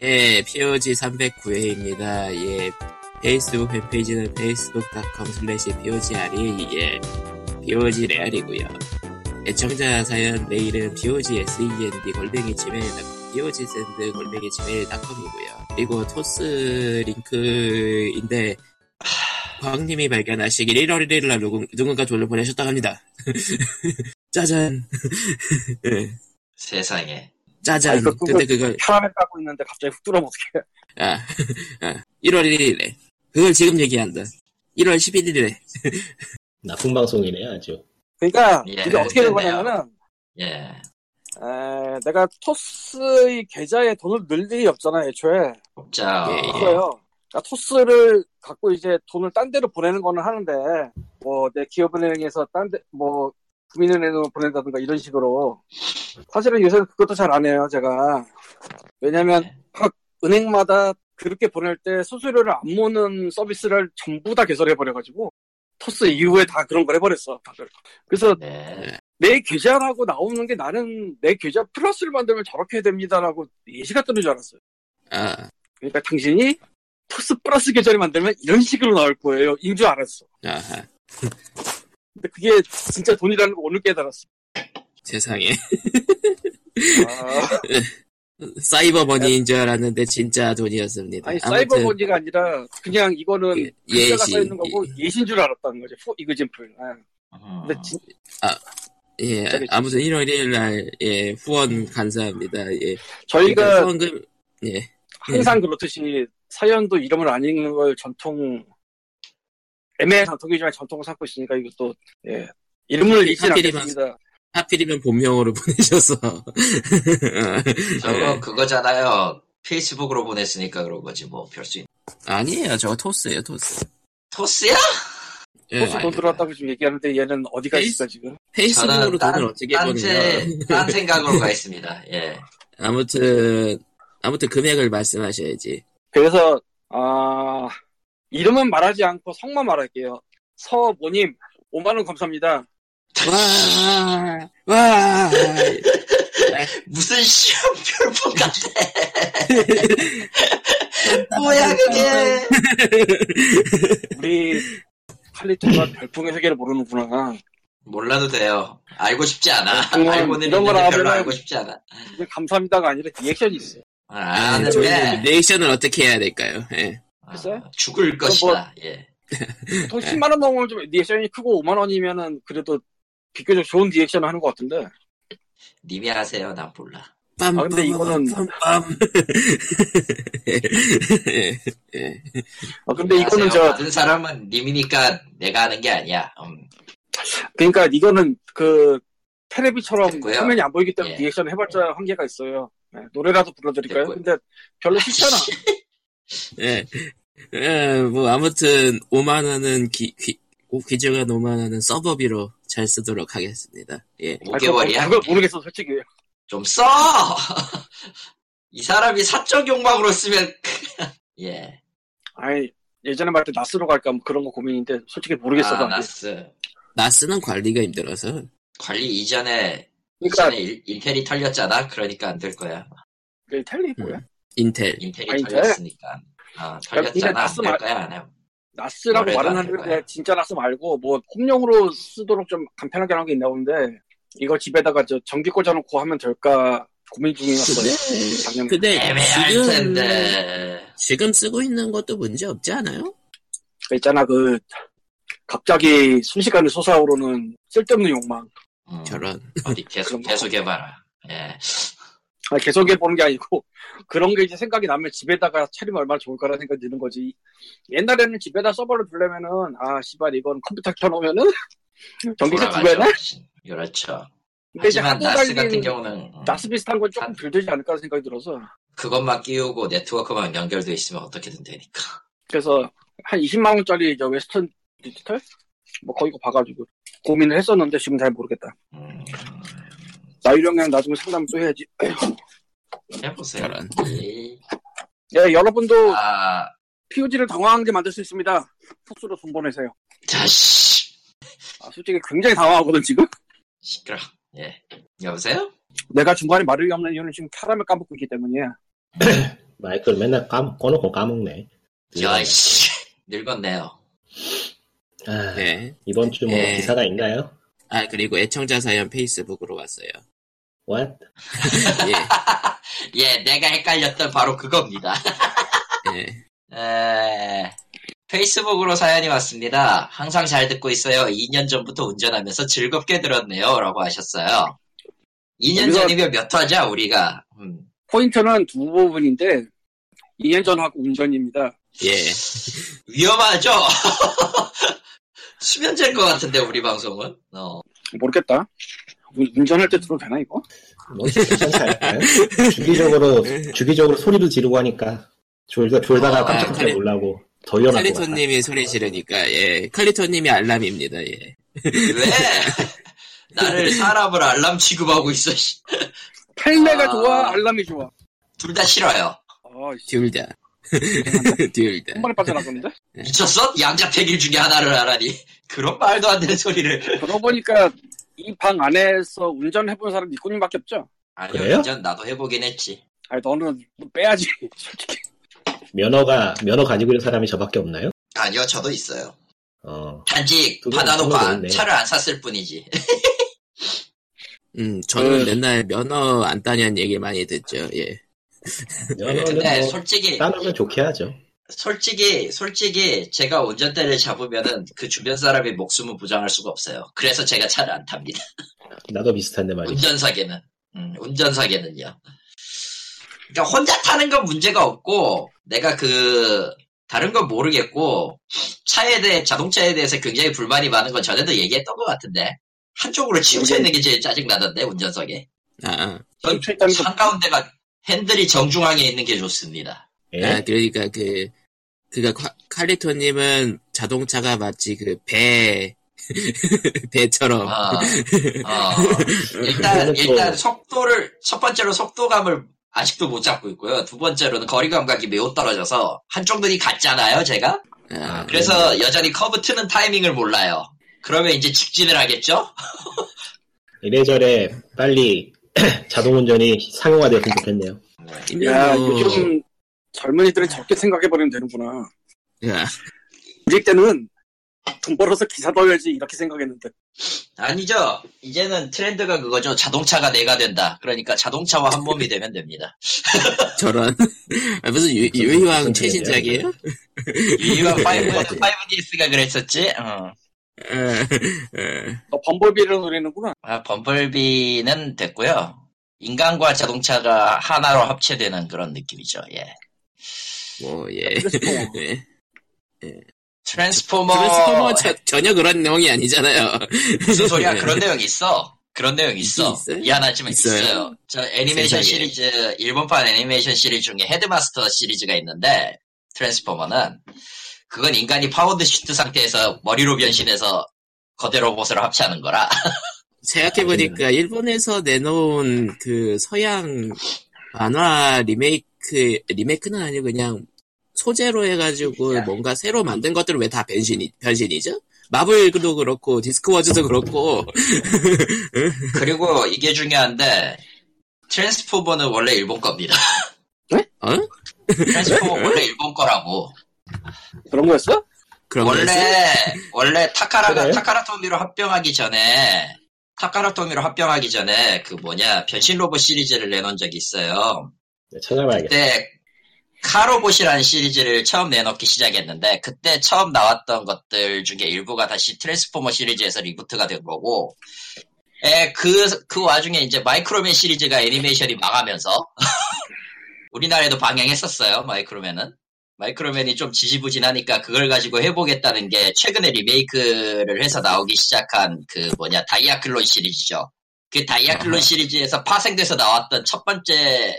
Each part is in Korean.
예, POG 309회입니다. 예, 페이스북 팬페이지는 facebook.com slash POGRE, 예, POG 레알이고요 애청자 사연 메일은 POGSEND 골뱅이 지메일.com, POG샌드 골뱅이 지메일.com이고요. 그리고 토스 링크인데, 광님이 발견하시길 1월 1일 날 누군, 누군가 돈을 보내셨다고 합니다. 짜잔. 예, 세상에. 짜잔. 아, 근데 그걸, 혈압에 까고 있는데 갑자기 훅 들어오면 어떡해. 아, 아, 1월 1일에. 그걸 지금 얘기한다. 1월 11일에. 나쁜 방송이네요, 아주. 그러니까 예, 이게 어떻게 된. 거냐면은 예. 에, 내가 토스의 계좌에 돈을 넣을 일이 없잖아 애초에 복자. 예, 예. 그거요. 그러니까 토스를 갖고 이제 돈을 딴 데로 보내는 거는 하는데 뭐 내 기업은행에서 딴 데 뭐 국민은행으로 보낸다든가 이런 식으로 사실은 요새는 그것도 잘 안 해요 제가 왜냐면 네. 각 은행마다 그렇게 보낼 때 수수료를 안 무는 서비스를 전부 다 개설해 버려가지고 토스 이후에 다 그런 걸 해버렸어 다들 그래서 네. 내 계좌라고 나오는 게 나는 내 계좌 플러스를 만들면 저렇게 됩니다라고 예시가 뜨는 줄 알았어요 아, 그러니까 당신이 토스 플러스 계좌를 만들면 이런 식으로 나올 거예요. 인 줄 알았어. 아하. 근데 그게 진짜 돈이라는 거 오늘 깨달았어. 세상에. 아, 사이버 머니인 줄 알았는데 진짜 돈이었습니다. 아니 아무튼 사이버 머니가 아니라 그냥 이거는 예시. 써 있는 거고 예신 줄 알았다는 거지. for example. 아, 음. 근데 진, 예, 저기- 아무튼 1월 1일 날, 예, 후원 감사합니다. 예. 저희가 그러니까 후원금, 예. 항상 그렇듯이 사연도 이름을 안 읽는 걸 전통 애매한 전통이지만 전통을 삼고 있으니까 이것도 예. 이름을 하필이면- 않겠습니다. 하필이면 본명으로 보내셔서. 저거 예. 그거잖아요. 페이스북으로 보냈으니까 그런 거지 뭐 별수 있는. 아니에요. 저거 토스예요, 토스. 토스야? 예, 토스 돈 들어왔다고 지금 얘기하는데 얘는 어디가 페이스- 있어 지금? 페이스북으로 돈을 어떻게 버느냐. 딴 생각으로 가 있습니다. 예. 아무튼, 아무튼 금액을 말씀하셔야지. 그래서 아 이름은 말하지 않고 성만 말할게요. 서모님 5만 원 감사합니다. 와, 와, 무슨 시험 별풍 같아. 뭐야 그게. 우리 칼리토가 별풍의 세계를 모르는구나. 몰라도 돼요. 알고 싶지 않아. 알고는 이런 걸 별로 알고 싶지 않아. 감사합니다가 아니라 리액션이 있어요. 아, 아, 저희 아는데 리액션을 어떻게 해야 될까요? 예. 글쎄? 아, 죽을 뭐- 것이다. 예. 보통 10만 원 넘으면 좀 리액션이 크고 5만 원이면은 그래도 비교적 좋은 리액션을 하는 것 같은데. 님이 하세요. 난 몰라. 빰, 아, 근데 빰, 이거는- 빰, 빰. 예, 예. 아, 근데 이거는. 저 받은 사람은 님이니까 내가 하는 게 아니야. 음. 그러니까 이거는 그 테레비처럼 됐고요. 화면이 안 보이기 때문에 예. 리액션 해봤자 한계가 있어요. 네, 노래라도 불러드릴까요? 됐고요. 근데 별로 싫잖아. 예. 예, 뭐, 아무튼, 5만 원은, 기, 귀, 귀중한 5만 원은 서버비로 잘 쓰도록 하겠습니다. 예. 5개월이야. 그걸 모르겠어 솔직히. 좀 써! 이 사람이 사적 욕망으로 쓰면, 예. 아니 예전에 말할 때 나스로 갈까 뭐 그런 거 고민인데 솔직히 모르겠어. 아, 나. 나스. 나스는 관리가 힘들어서. 관리 이전에, 그러니까 이전에 일, 인텔이 털렸잖아? 그러니까 안 될 거야. 그 텔리 뭐야? 인텔. 인텔이 아, 인텔? 털렸으니까. 아, 근데 털렸잖아. 나스 안될 말- 거야, 안 해. 나스라고 말은 안 하는데. 진짜 나스 말고 뭐 홈용으로 쓰도록 좀 간편하게 하는 게 있나 본데 이거 집에다가 저 전기 꽂아놓고 하면 될까 고민 중이었어요. 작년 근데, 애매할 지금, 텐데. 지금 쓰고 있는 것도 문제 없지 않아요? 그 있잖아 그 갑자기 순식간에 솟아오르는 쓸데없는 욕망. 음, 저런. 어디 계속. 계속 해봐라. 예. 아니, 계속 해 보는 게 아니고 그런 게 이제 생각이 나면 집에다가 차리면 얼마나 좋을까라는 생각이 드는 거지. 옛날에는 집에다 서버를 두려면은 아 씨발 이건 컴퓨터 켜놓으면은 전기세 두 배나? 돌아가죠. 그렇죠. 근데 이제 하지만 하도 나스 같은 경우는 음, 나스 비슷한 건 조금 덜 되지 않을까 생각이 들어서 그것만 끼우고 네트워크만 연결돼 있으면 어떻게든 되니까. 그래서 한 20만 원짜리 저 웨스턴 디지털 뭐 거기 거 봐가지고 고민을 했었는데 지금 잘 모르겠다. 음, 나유령이랑 나중에 상담 또 해야지. 해보세요. 저런. 예. 예, 여러분도 아, POG를 당황하게 만들 수 있습니다. 톡수로 돈 보내세요. 자씨. 아, 솔직히 굉장히 당황하거든 지금. 시끄러. 예. 여보세요? 내가 중간에 말을 없는 이유는 지금 캐러멜 까먹고 있기 때문이야. 마이크를 맨날 까, 꺼놓고 까먹네. 야이씨 늙었네요. 아, 네. 이번 주뭐 예. 기사가 있나요? 아 그리고 애청자 사연 페이스북으로 왔어요. What? 예. 예, 내가 헷갈렸던 바로 그겁니다. 예. 에, 페이스북으로 사연이 왔습니다. 항상 잘 듣고 있어요. 2년 전부터 운전하면서 즐겁게 들었네요. 라고 하셨어요. 2년 여기서- 전이면 몇 화자, 우리가? 음. 포인트는 두 부분인데 2년 전하고 운전입니다. 예. 위험하죠? 수면제일 것 같은데, 우리 방송은? 어. 모르겠다. 운- 운전할 때 들어도 되나 이거? 뭐 괜찮지 않을까요? 주기적으로 주기적으로 소리도 지르고 하니까 졸다 졸다가 아, 깜짝깜짝 칼리- 놀라고 더것 같아. 칼리토님이 소리 지르니까 예. 칼리토님이 알람입니다. 예. 왜? 나를 사람을 알람 취급하고 있어, 씨. 팔레가 아. 좋아, 알람이 좋아. 둘 다 싫어요. 아, 씨, 둘 다. 둘 다. 한 번에 빠져나갔는데? 미쳤어? 양자택일 중에 하나를 하라니. 그런 말도 안 되는 소리를. 그러고 보니까 이 방 안에서 운전해본 사람 니꾸님밖에 없죠? 아니요, 그래요? 운전 나도 해보긴 했지. 아니 너는 빼야지 솔직히 면허가 면허 가지고 있는 사람이 저밖에 없나요? 아니요, 저도 있어요. 어, 단지 받아놓고 안-. 차를 안 샀을 뿐이지. 음, 저는 그- 맨날 면허 안 따냐는 얘기 많이 듣죠. 예. 면허는 근데 뭐 솔직히, 따놓으면 좋게 하죠. 솔직히, 솔직히 제가 운전대를 잡으면은 그 주변 사람의 목숨은 보장할 수가 없어요. 그래서 제가 차를 안 탑니다. 나도 비슷한데 말이지. 운전사계는. 음, 운전사계는요. 그러니까 혼자 타는 건 문제가 없고, 내가 그, 다른 건 모르겠고, 차에 대해, 자동차에 대해서 굉장히 불만이 많은 건 전에도 얘기했던 것 같은데, 한쪽으로 치우쳐 있는 게 제일 짜증 나던데, 운전석에. 아, 아. 전 한가운데가 핸들이 정중앙에 있는 게 좋습니다. 예? 아, 그러니까 그, 그가 칼리토님은 자동차가 마치 그 배, 배처럼. 어, 어. 일단, 또- 일단 속도를, 첫 번째로 속도감을 아직도 못 잡고 있고요. 두 번째로는 거리 감각이 매우 떨어져서 한쪽 눈이 같잖아요, 제가? 아, 그래서 여전히 커브 트는 타이밍을 몰라요. 그러면 이제 직진을 하겠죠? 이래저래 빨리 자동운전이 상용화되었으면 좋겠네요. 야 뭐, 요즘 젊은이들은 저렇게 생각해버리면 되는구나 야, 우리 때는 돈 벌어서 기사 넣어야지 이렇게 생각했는데 아니죠. 이제는 트렌드가 그거죠. 자동차가 내가 된다. 그러니까 자동차와 한 몸이 되면 됩니다. 저런. 아, 무슨 유, 유희왕 최신작이에요? 유이왕 5, 네, 맞아요. 5DS가 그랬었지? 어. 에, 에. 너 범벌비를 노리는구나 아, 범벌비는 됐고요. 인간과 자동차가 하나로 합체되는 그런 느낌이죠. 예. 뭐, 예. 트랜스포머. 예. 트랜스포머 트랜스포머 저- 전혀 그런 내용이 아니잖아요. 무슨 소리야? 네. 그런 내용 있어. 그런 내용 있어. 있어요? 미안하지만 있어요? 있어요. 저 애니메이션 세상에. 시리즈 일본판 애니메이션 시리즈 중에 헤드마스터 시리즈가 있는데 트랜스포머는 그건 인간이 powered suit 상태에서 머리로 변신해서 거대 로봇으로 합체하는 거라. 생각해보니까 일본에서 내놓은 그 서양 만화 리메이크, 리메이크는 아니고 그냥 소재로 해가지고 야. 뭔가 새로 만든 것들은 왜다 변신이, 변신이죠? 마블도 그렇고, 디스크워즈도 그렇고, 그리고 이게 중요한데 트랜스포머는 원래 일본 겁니다. 어? 트랜스포머 원래 일본 거라고. 그런 거였어? 그런 원래 거였어요? 원래 타카라가 그래요? 타카라토미로 합병하기 전에 타카라토미로 합병하기 전에 그 뭐냐 변신 로봇 시리즈를 내놓은 적이 있어요. 네, 찾아봐야겠다. 그때 카로봇이라는 시리즈를 처음 내놓기 시작했는데 그때 처음 나왔던 것들 중에 일부가 다시 트랜스포머 시리즈에서 reboot가 된 거고 에, 그, 그 와중에 이제 마이크로맨 시리즈가 애니메이션이 망하면서 우리나라에도 방영했었어요 마이크로맨은 마이크로맨이 좀 지지부진하니까 그걸 가지고 해보겠다는 게 최근에 리메이크를 해서 나오기 시작한 그 뭐냐 다이아클론 시리즈죠 그 다이아클론. 시리즈에서 파생돼서 나왔던 첫 번째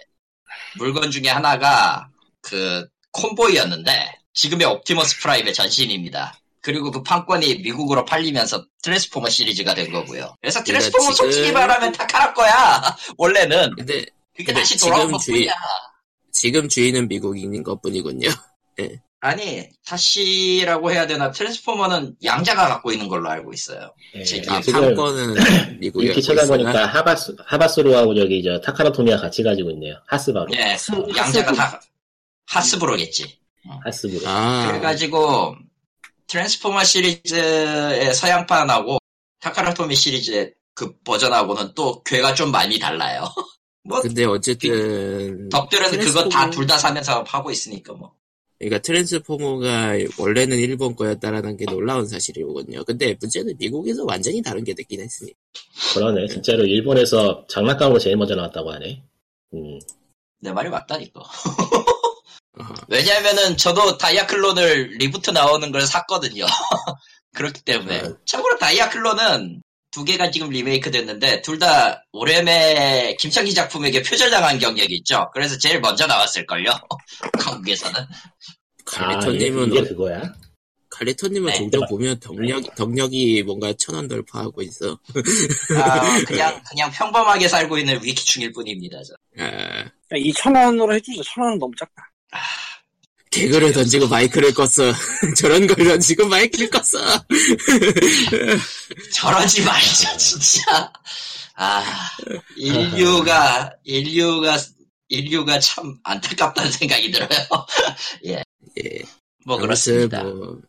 물건 중에 하나가 그 콤보이였는데 지금의 옵티머스 프라임의 전신입니다. 그리고 그 판권이 미국으로 팔리면서 트랜스포머 시리즈가 된 거고요. 그래서 트랜스포머 지금- 솔직히 말하면 타카라 거야. 원래는 근데 그게 근데 다시 돌아온 것뿐이야. 지금 주인은 미국인인 것 뿐이군요. 아니 다시라고 해야 되나 트랜스포머는 양자가 갖고 있는 걸로 알고 있어요. 예, 아, 미국에 이렇게 찾아보니까 하바스, 하바스로하고 저기 저 타카라토미가 같이 가지고 있네요. 하스바로. 예, 하스- 양자가 하스군. 다 하스브로겠지. 하스브로. 아, 그래가지고 트랜스포머 시리즈의 서양판하고 타카라토미 시리즈의 그 버전하고는 또 괴가 좀 많이 달라요. 뭐 근데 어쨌든 덕들은 그거 다 트랜스포머- 둘다 사면서 하고 있으니까 뭐. 그러니까 트랜스포머가 원래는 일본 거였다라는 게 놀라운 사실이거든요. 근데 문제는 미국에서 완전히 다른 게 됐긴 했으니. 그러네. 진짜로 일본에서 장난감으로 제일 먼저 나왔다고 하네. 음. 내 말이 맞다니까. 어허. 왜냐면은 저도 다이아클론을 reboot 나오는 걸 샀거든요. 그렇기 때문에. 네. 참고로 다이아클론은 두 개가 지금 리메이크 됐는데 둘 다 오래매 김청기 작품에게 표절당한 경력이 있죠. 그래서 제일 먼저 나왔을걸요. 한국에서는. 아, 칼리토님은 이게 그거야? 칼리토님은 네. 종종 보면 덕력 덕력이 뭔가 천원 돌파하고 있어. 아, 그냥 그냥 평범하게 살고 있는 위키충일 뿐입니다. 저. 아, 2,000원으로 해주죠. 1,000원은 너무 작다. 개그를 던지고 마이크를 껐어. 저런 걸 던지고 마이크를 껐어. 저러지 말자 진짜. 아 인류가 인류가 인류가 참 안타깝다는 생각이 들어요. 예. 뭐 아무튼 그렇습니다. 뭐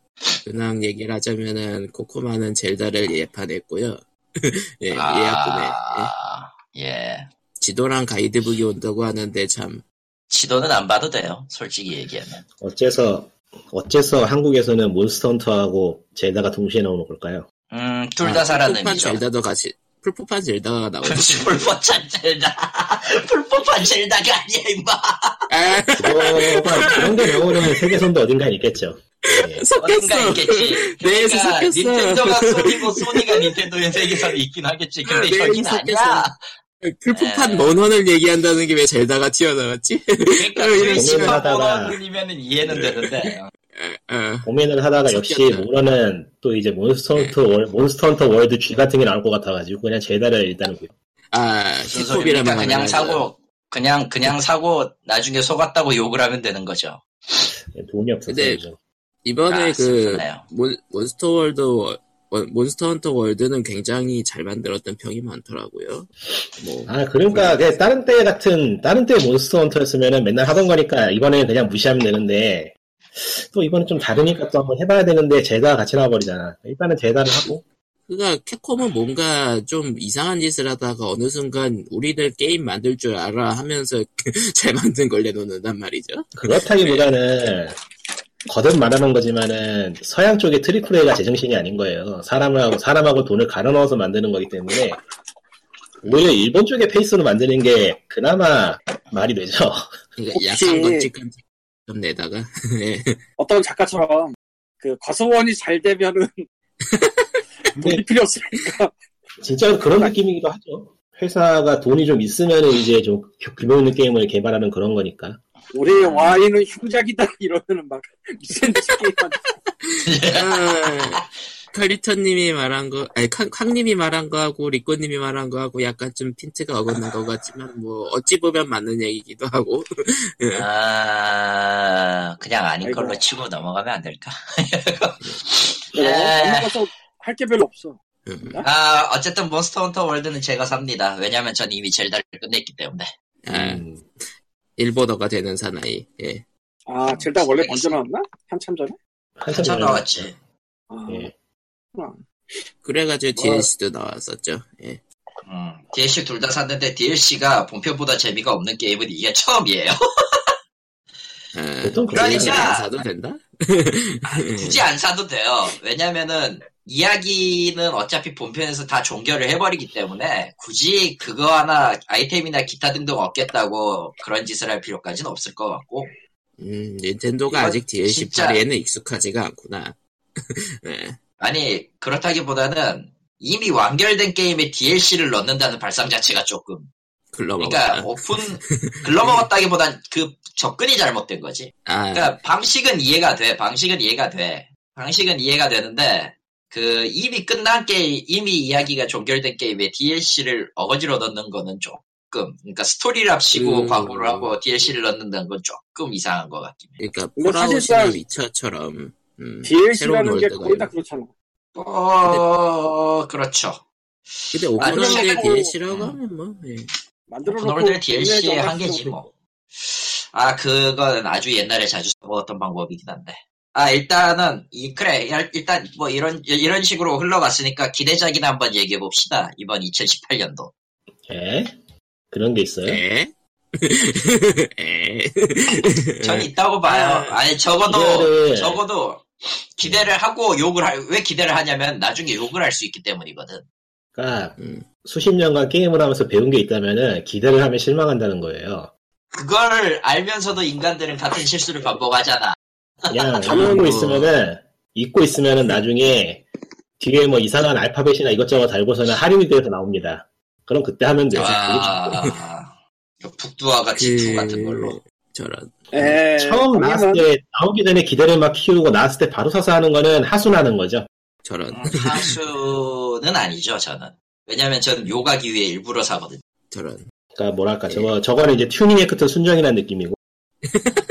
근황 얘기를 하자면은 코코마는 젤다를 예판했고요. 예, 예약 구매. 예. 아, 예. 지도랑 가이드북이 온다고 하는데 참 지도는 안 봐도 돼요. 솔직히 얘기하면. 어째서, 어째서 한국에서는 몬스터헌터하고 제다가 동시에 나오는 걸까요? 음, 둘다 사라는 풀포판. 젤다도 같이 풀포판 젤다가 나오죠. 풀포판 젤다. 풀포판 젤다가 아니야, 임마. 아, 그런 게 나오려면 세계선도 어딘가에 있겠죠. 예. 어딘가 섞였어. 있겠지. 뇌에서 그러니까 섞였어. 닌텐도가 소니고 소니가 닌텐도의 세계선이 있긴 하겠지. 근데 네, 여긴 섞였어. 아니야. 풀포판 에. 원원을 얘기한다는 게 왜 젤다가 튀어나왔지? 그러니까 어, 이런 트레이시가 식으로 원원이면 이해는 되는데. 어, 고민을 하다가 역시. 모러는 또 이제 몬스터 헌터 월, 몬스터 헌터 월드 G 같은 게 나올 것 같아가지고 그냥 제다를 일단은. 아, 히톱이라는 소리입니까? 그냥 사고 그냥 그냥 사고 나중에 속았다고 욕을 하면 되는 거죠. 예, 돈이 없어서 근데. 이번에 아, 그. 몬, 몬스터 월드 몬스터 헌터 월드는 굉장히 잘 만들었던 평이 많더라고요. 뭐 아 그러니까 그냥 다른 때 같은 다른 때 몬스터 헌터였으면은 맨날 하던 거니까 이번에는 그냥 무시하면 되는데 또 이번엔 좀 다르니까 또 한번 해봐야 되는데 젤다 같이 나와버리잖아. 일단은 젤다를 하고 그러니까 캡콤은 뭔가 좀 이상한 짓을 하다가 어느 순간 우리들 게임 만들 줄 알아 하면서 잘 만든 걸 내놓는단 말이죠. 그렇다기보다는 거듭 말하는 거지만은 서양 쪽의 트리플 A가 제정신이 아닌 거예요. 사람하고 사람하고 돈을 갈아 넣어서 만드는 거기 때문에 오히려 일본 쪽의 페이스로 만드는 게 그나마 말이 되죠. 그러니까 약간 건좀 내다가 예. 어떤 작가처럼 그 과수원이 잘 되면은 돈이 필요 없으니까 진짜 그런 느낌이기도 하죠. 회사가 돈이 좀 있으면은 이제 좀 규모 있는 게임을 개발하는 그런 거니까. 우리의 와인은 흉작이다 이러면은 막 미친 듯이 아, 칼리터님이 말한 거, 아니 캉, 캉님이 말한 거하고 리코님이 말한 거하고 약간 좀 핀트가 어긋난 것 같지만 뭐 어찌 보면 맞는 얘기기도 하고. 아 그냥 아닌 아이고. 걸로 치고 넘어가면 안 될까? 내가 에. 넘어가서 할게 별로 없어. 음. 아 어쨌든 몬스터 헌터 월드는 제가 삽니다. 왜냐면 전 이미 젤다를 끝냈기 때문에. 아, 음, 일본어가 되는 사나이. 예. 아 젤다 원래 먼저 나왔나? 한참 전에? 한참 한참 전에 나왔지. 아, 예. 그래가지고 뭐. DLC도 나왔었죠. 예. 음, DLC 둘 다 샀는데 DLC가 본편보다 재미가 없는 게임은 이게 처음이에요. 아, 보통 그러니까 그러니까. 안 사도 된다. 굳이 안 사도 돼요. 왜냐면은 이야기는 어차피 본편에서 다 종결을 해버리기 때문에 굳이 그거 하나 아이템이나 기타 등등 얻겠다고 그런 짓을 할 필요까지는 없을 것 같고 음, 닌텐도가 아직 DLC 진짜- 파리에는 익숙하지가 않구나. 예. 아니 그렇다기보다는 이미 완결된 게임에 DLC를 넣는다는 발상 자체가 조금 글러먹었다. 그러니까 오픈 글러먹었다기보단 그 접근이 잘못된 거지. 아, 그러니까 방식은 이해가 돼. 방식은 이해가 돼. 방식은 이해가 되는데 그 이미 끝난 게임, 이미 이야기가 종결된 게임에 DLC를 어거지로 넣는 거는 조금 그러니까 스토리랍시고 음. 광고를 하고 DLC를 넣는다는 건 조금 이상한 것 같긴 해. 그러니까 근데 폴아웃이나 사실상 위쳐처럼 음, 새로운 DLC라는 게 거의 다. 그렇잖아. 어 그렇죠. 근데 아, open world. DLC라고 음. 하면 뭐 예. open world DLC의 한계지 뭐. 아, 그거는 아주 옛날에 자주 써먹었던 방법이긴 한데. 아, 일단은, 이, 그래, 일- 일단, 뭐, 이런, 이런 식으로 흘러갔으니까 기대작이나 한번 얘기해 봅시다. 이번 2018년도. 예? 그런 게 있어요? 에? 에? 전 있다고 봐요. 아, 아니, 적어도, 기대를- 적어도, 기대를 하고 욕을 할, 왜 기대를 하냐면, 나중에 욕을 할 수 있기 때문이거든. 그러니까 음. 수십 년간 게임을 하면서 배운 게 있다면은 기대를 하면 실망한다는 거예요. 그걸 알면서도 인간들은 같은 실수를 반복하잖아. 그냥 뭐- 있으면은 잊고 있으면은 나중에 뒤에 뭐 이상한 알파벳이나 이것저것 달고서는 할리우드에서 나옵니다. 그럼 그때 하면 돼요. 아, 북두와 같이 그- 투 같은 걸로. 저런. 에, 처음 거기는 나왔을 때 나오기 전에 기대를 막 키우고 나왔을 때 바로 사서 하는 거는 하순하는 거죠. 저런. 음, 하수는 아니죠, 저는. 왜냐면 저는 욕하기 위해 일부러 사거든요. 저런. 그러니까 뭐랄까 저거 저거는 이제 튜닝의 끝은 순정이라는 느낌이고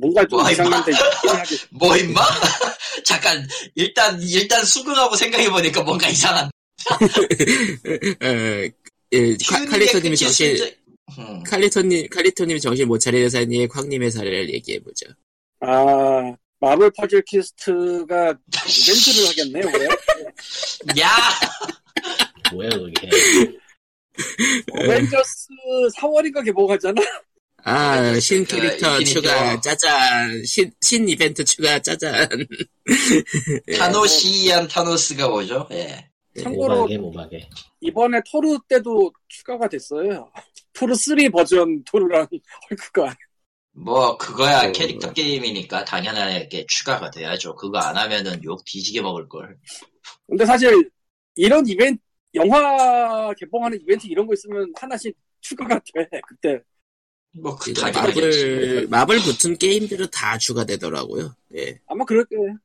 뭔가 좀 와, 이상한데 이상하게 뭐, 임마? 잠깐, 일단, 일단 수긍하고 생각해 보니까 뭔가 이상한. 예, 칼리토님이 정신, 음, 칼리토님, 칼리토님이 정신 못 차리는 사이에 쾅님의 사례를 얘기해 보죠. 아 마블 퍼즐 퀴스트가 이벤트를 하겠네 올해 야! 뭐야 그게 어벤져스 4월인가 개봉하잖아 아, 신 그, 캐릭터 추가, 워. 짜잔. 신, 신 이벤트 추가, 짜잔. 예. 타노시한 타노스가 뭐죠? 예. 참고로 모박에 모박에 이번에 토르 때도 추가가 됐어요 토르 3 버전 토르랑 헐크가 뭐, 그거야 어. 캐릭터 게임이니까 당연하게 추가가 돼야죠. 그거 안 하면은 욕 뒤지게 먹을걸. 근데 사실 이런 이벤트 영화 개봉하는 이벤트 이런 거 있으면 하나씩 추가가 돼 그때 뭐, 그, 그러니까 당연하겠지. 마블, 마블 붙은 게임들은 다 추가되더라고요. 예. 아마 그럴 거예요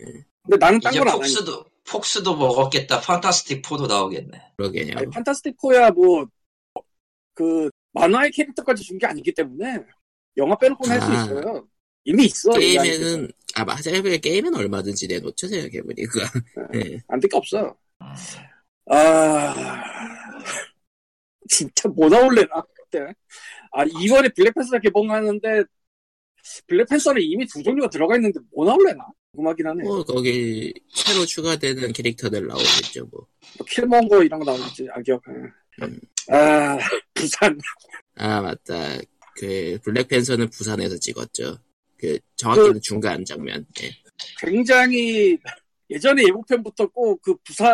예. 근데 나는 딴 이제 건안 하니까 폭스도, 폭스도 먹었겠다. 판타스틱 4도 나오겠네. 그러게요. 아니, 판타스틱 포야 뭐 그 만화의 캐릭터까지 준 게 아니기 때문에 영화 빼놓고는 할수 아. 있어요. 이미 있어. 게임에는, 아, 맞아 요. 게임은 얼마든지 내놓죠, 생각해보니까. 예. 안될 게 없어. 아 진짜 뭐 나올래나 그때. 아 이번에 블랙팬서 개봉하는데 블랙팬서는 이미 두 종류가 들어가 있는데 뭐 나올래나 궁금하긴 하네. 뭐, 거기, 새로 추가되는 캐릭터들 나오겠죠, 뭐. 뭐 킬먼거 이런 거 나오겠지. 아 기억. 음. 아 부산. 아, 맞다. 그, 블랙팬서는 부산에서 찍었죠. 그, 정확히는 중간 장면. 예. 굉장히 예전에 예고편부터 꼭 그 부산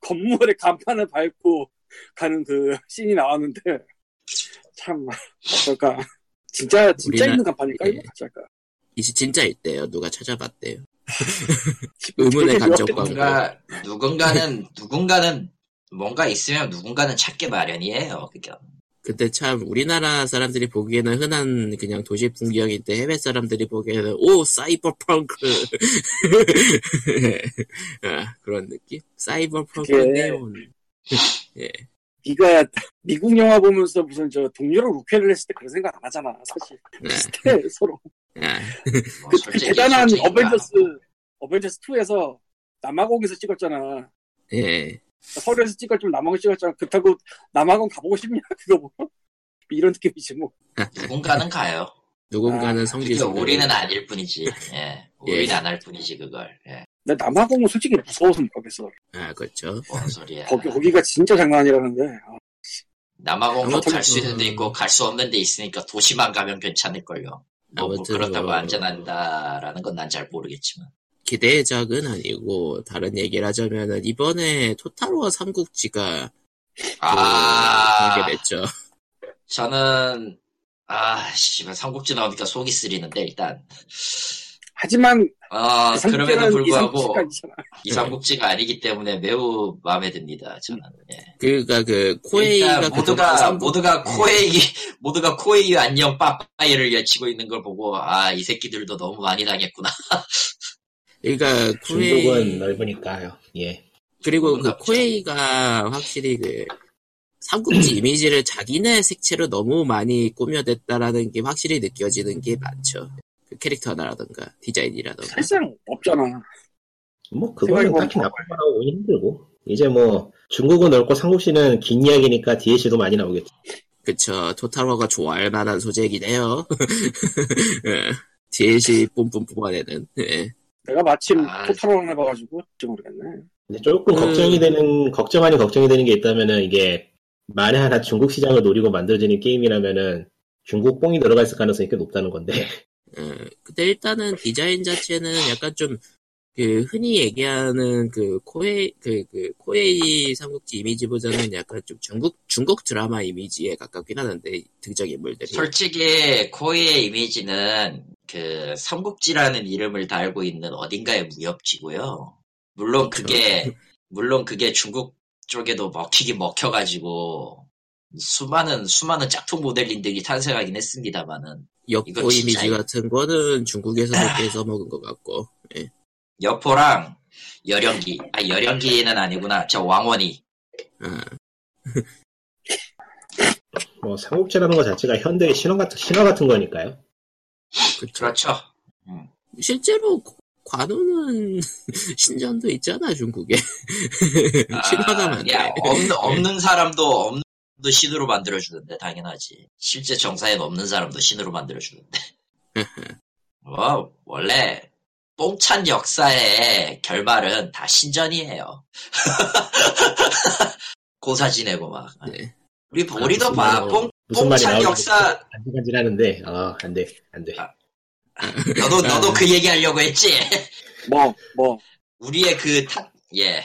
건물의 간판을 밟고 가는 그 씬이 나왔는데 참 어떨까 진짜 진짜 우리나- 있는 간판일까 이거 예. 이제 진짜 있대요. 누가 찾아봤대요. 의문의 감정 광고. 누군가, 누군가는, 누군가는 뭔가 있으면 누군가는 찾게 마련이에요. 그게. 근데 참 우리나라 사람들이 보기에는 흔한 그냥 도시 풍경인데 해외 사람들이 보기에는 오 사이버펑크 아, 그런 느낌 사이버펑크 네온 네가 미국 영화 보면서 무슨 저 동료랑 로켓을 했을 때 그런 생각 안 하잖아 사실 네. 비슷해 서로 아, 뭐 그, 그 솔직히, 대단한 솔직히 어벤져스 어벤져스 2에서 남아공에서 찍었잖아 예 서울에서 찍었지만 남아공 찍었잖아 그렇다고 남아공 가보고 싶냐 그거 뭐 이런 느낌이지 뭐 누군가는 가요. 누군가는 아, 성지 우리는 아닐 뿐이지. 예. 우리는 예. 안할 뿐이지, 그걸. 예. 근데 남아공은 솔직히 무서워서 못 가겠어. 아 그렇죠. 뭔 소리야. 거기 거기가 진짜 장난 아니라는데. 아, 남아공도 갈 수 있는 데 그- 있고 갈 수 없는 데 있으니까 도시만 가면 괜찮을걸요. 뭐, 뭐 아무튼 그렇다고 뭐- 안전한다라는 건 난 잘 모르겠지만. 기대작은 아니고 다른 얘기를 하자면은 이번에 토탈워 삼국지가 아, 그 공개됐죠. 저는 아, 씨발 삼국지 나오니까 속이 쓰리는데 일단. 하지만 어 삼국지는 그럼에도 불구하고 이삼국지가 아니기 때문에 매우 마음에 듭니다. 저는. 예. 그니까 그 Koei가 모두가 삼국- 모두가 Koei 모두가 Koei 안녕 빠빠이를 외치고 있는 걸 보고 아 이 새끼들도 너무 많이 당했구나. 그러니까 중국은 Koei 넓으니까요. 예. 그리고 그 중국은 Koei가 확실히 그 삼국지 이미지를 자기네 색채로 너무 많이 꾸며댔다라는 게 확실히 느껴지는 게 많죠. 그 캐릭터라던가 디자인이라던가. 사실상 없잖아. 뭐 그거는 딱히 나쁜 거라고 보기 힘들고 이제 뭐 중국은 넓고 삼국시는 긴 이야기니까 DLC도 많이 나오겠죠. 그쵸. 토탈워가 좋아할 만한 소재이긴 해요. 예. DLC 뿜뿜 뽑아내는. 예. 내가 마침 아. 토탈을 해봐가지고 좀 모르겠네. 근데 조금 음. 걱정이 되는 걱정 아닌 걱정이 되는 게 있다면은 이게 만에 하나 중국 시장을 노리고 만들어지는 게임이라면은 중국 뽕이 들어가 있을 가능성이 꽤 높다는 건데 어, 근데 일단은 디자인 자체는 약간 좀, 그, 흔히 얘기하는 그, Koei, 그, 그, Koei 삼국지 이미지보다는 약간 좀 중국, 중국 드라마 이미지에 가깝긴 하는데, 등장 인물들이. 솔직히 Koei의 이미지는 그 삼국지라는 이름을 달고 있는 어딘가의 무협지고요. 물론 그게 물론 그게 중국 쪽에도 먹히긴 먹혀가지고 수많은 수많은 짝퉁 모델링들이 탄생하긴 했습니다만은 역보 이건 진짜 이미지 같은 거는 중국에서도 꽤 써먹은 것 같고, 예. 여포랑 열연기 아 열연기는 아니구나 저 왕원이 어, 뭐 삼국지라는 것 자체가 현대의 신화 같은 신화 같은 거니까요. 그렇죠. 실제로 관우는 신전도 있잖아, 중국에. 신화가 많네. 야, 없는, 없는 사람도 없는 사람도 신으로 만들어주는데 당연하지. 실제 정사에 없는 사람도 신으로 만들어주는데. 뭐 원래 뽕찬 역사의 결말은 다 신전이에요. 고사 지내고 막. 네. 우리 아, 우리도 무슨 봐. 뽕 무슨 말이 뽕찬 나오는지 역사. 간질간질하는데 아 안돼 안돼. 너도 너도 그 얘기 하려고 했지. 뭐, 뭐, 우리의 그 타, 예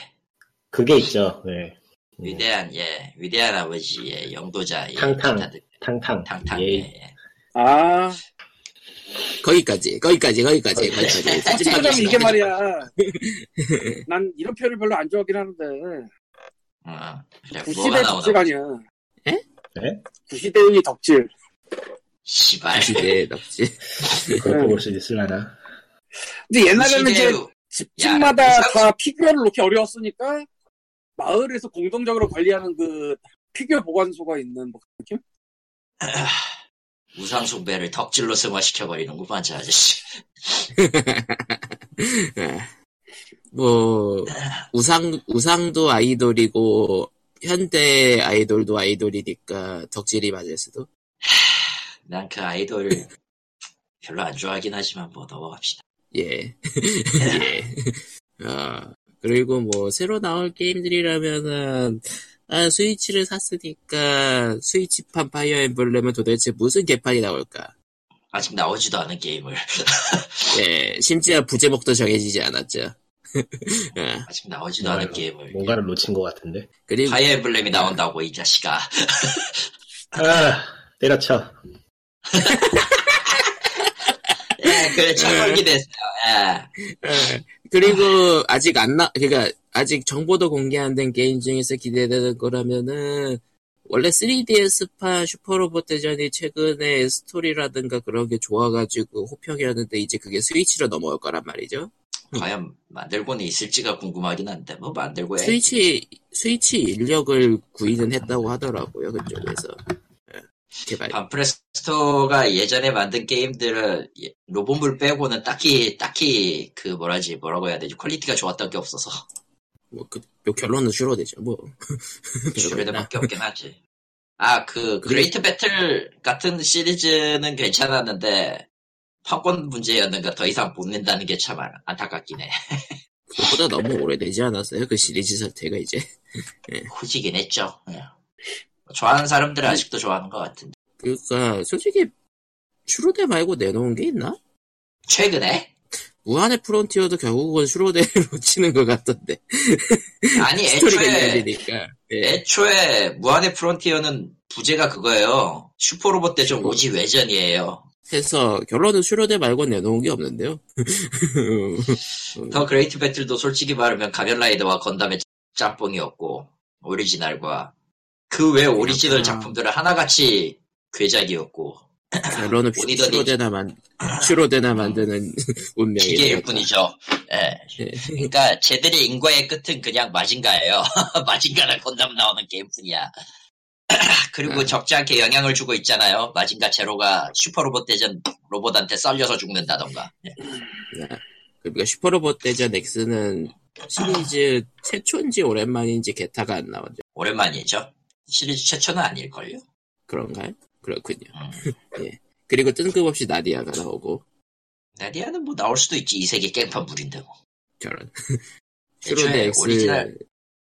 그게 있죠. 네. 음, 위대한 예 위대한 아버지의 영도자 예, 탕탕. 기타들, 탕탕. 탕탕 예. 예. 아, 거기까지, 거기까지, 거기까지, 거기까지. 솔직히 편집하기 면 이게. 말이야. 난 이런 표현을 별로 안 좋아하긴 하는데, 어, 그래, 뭐가 구시대 나오나 덕질 아니야. 네? 구시대의 덕질. 시발. 시대의 덕질. 그렇게 볼 수 있을라나. 근데 옛날에는 이제 집집마다 야, 다 피규어를 놓기 어려웠으니까 마을에서 공동적으로 관리하는 그 피규어 보관소가 있는 뭐 그런 느낌? 우상 숭배를 덕질로 승화시켜버리는구만, 저 아저씨. 예. 뭐, 우상, 우상도 아이돌이고, 현대 아이돌도 아이돌이니까 덕질이 맞을 수도. 난 그 아이돌 별로 안 좋아하긴 하지만 뭐 넘어갑시다. 예. 예. 어, 그리고 뭐, 새로 나올 게임들이라면은, 아, 스위치를 샀으니까, 스위치판 파이어 엠블렘은 도대체 무슨 개판이 나올까? 아직 나오지도 않은 게임을. 예, 심지어 부제목도 정해지지 않았죠. 예, 아직 나오지도 않은 뭔가를- 게임을. 뭔가를 놓친 것 같은데. 그리고, 파이어 엠블렘이 나온다고, 이 자식아. 아 때려쳐. 예, 그래, 처벌기 됐어요. 예. 예, 그리고 아직 안 나, 그니까, 아직 정보도 공개 안 된 게임 중에서 기대되는 거라면은, 원래 3DS판 슈퍼로봇 대전이 최근에 스토리라든가 그런 게 좋아가지고 호평이었는데 이제 그게 스위치로 넘어올 거란 말이죠. 과연 만들고는 있을지가 궁금하긴 한데, 뭐 만들고 해. 스위치, 스위치 인력을 구인은 했다고 하더라고요, 그쪽에서. 예, 개발. Banpresto가 예전에 만든 게임들은 예, 로봇물 빼고는 딱히 딱히 그 뭐라지 뭐라고 해야 되지 quality가 좋았던 게 없어서 뭐, 그, 요 결론은 슈로대죠, 뭐. 슈로대밖에 없긴 하지. 아그 Great Battle 같은 시리즈는 괜찮았는데 판권 문제였는가 더 이상 못 낸다는 게 참 안타깝긴 해. 그것보다 너무 오래되지 않았어요, 그 시리즈 사태가 이제. 후지긴 했죠. 예. 좋아하는 사람들은 아직도 좋아하는 것 같은데 그니까, 솔직히, 슈로대 말고 내놓은 게 있나? 최근에 무한의 Frontier도 결국은 슈로대로 치는 것 같던데. 아니 애초에. 예. 애초에 무한의 Frontier는 부제가 그거예요. 슈퍼로봇 대전 OG 외전이에요. 해서, 결론은 슈로대 말고 내놓은 게 없는데요. The Great Battle도 솔직히 말하면 가면라이더와 건담의 짬뽕이었고 오리지널과 그 외 오리지널. 작품들은 하나같이 괴작이었고 결론은 슈로데나 만, 슈로데나 만드는 운명이. 기계일 뿐이죠. 예. 예. 그러니까 쟤들의 인과의 끝은 그냥 마징가예요. 마징가랑 건담 나오는 게임뿐이야. 그리고 음. 적지 않게 영향을 주고 있잖아요. 마징가 제로가 슈퍼로봇 대전 로봇한테 썰려서 죽는다던가. 예. 그러니까 슈퍼로봇 대전 X는 시리즈 최초인지 오랜만인지 게타가 안 나오죠. 오랜만이죠. 시리즈 최초는 아닐걸요? 그런가요? 그렇군요. 음. 예. 그리고 뜬금없이 나디아가 나오고 나디아는 뭐 나올 수도 있지 이세계 깽판물인데 뭐. 저런 슈로대 X 오리지널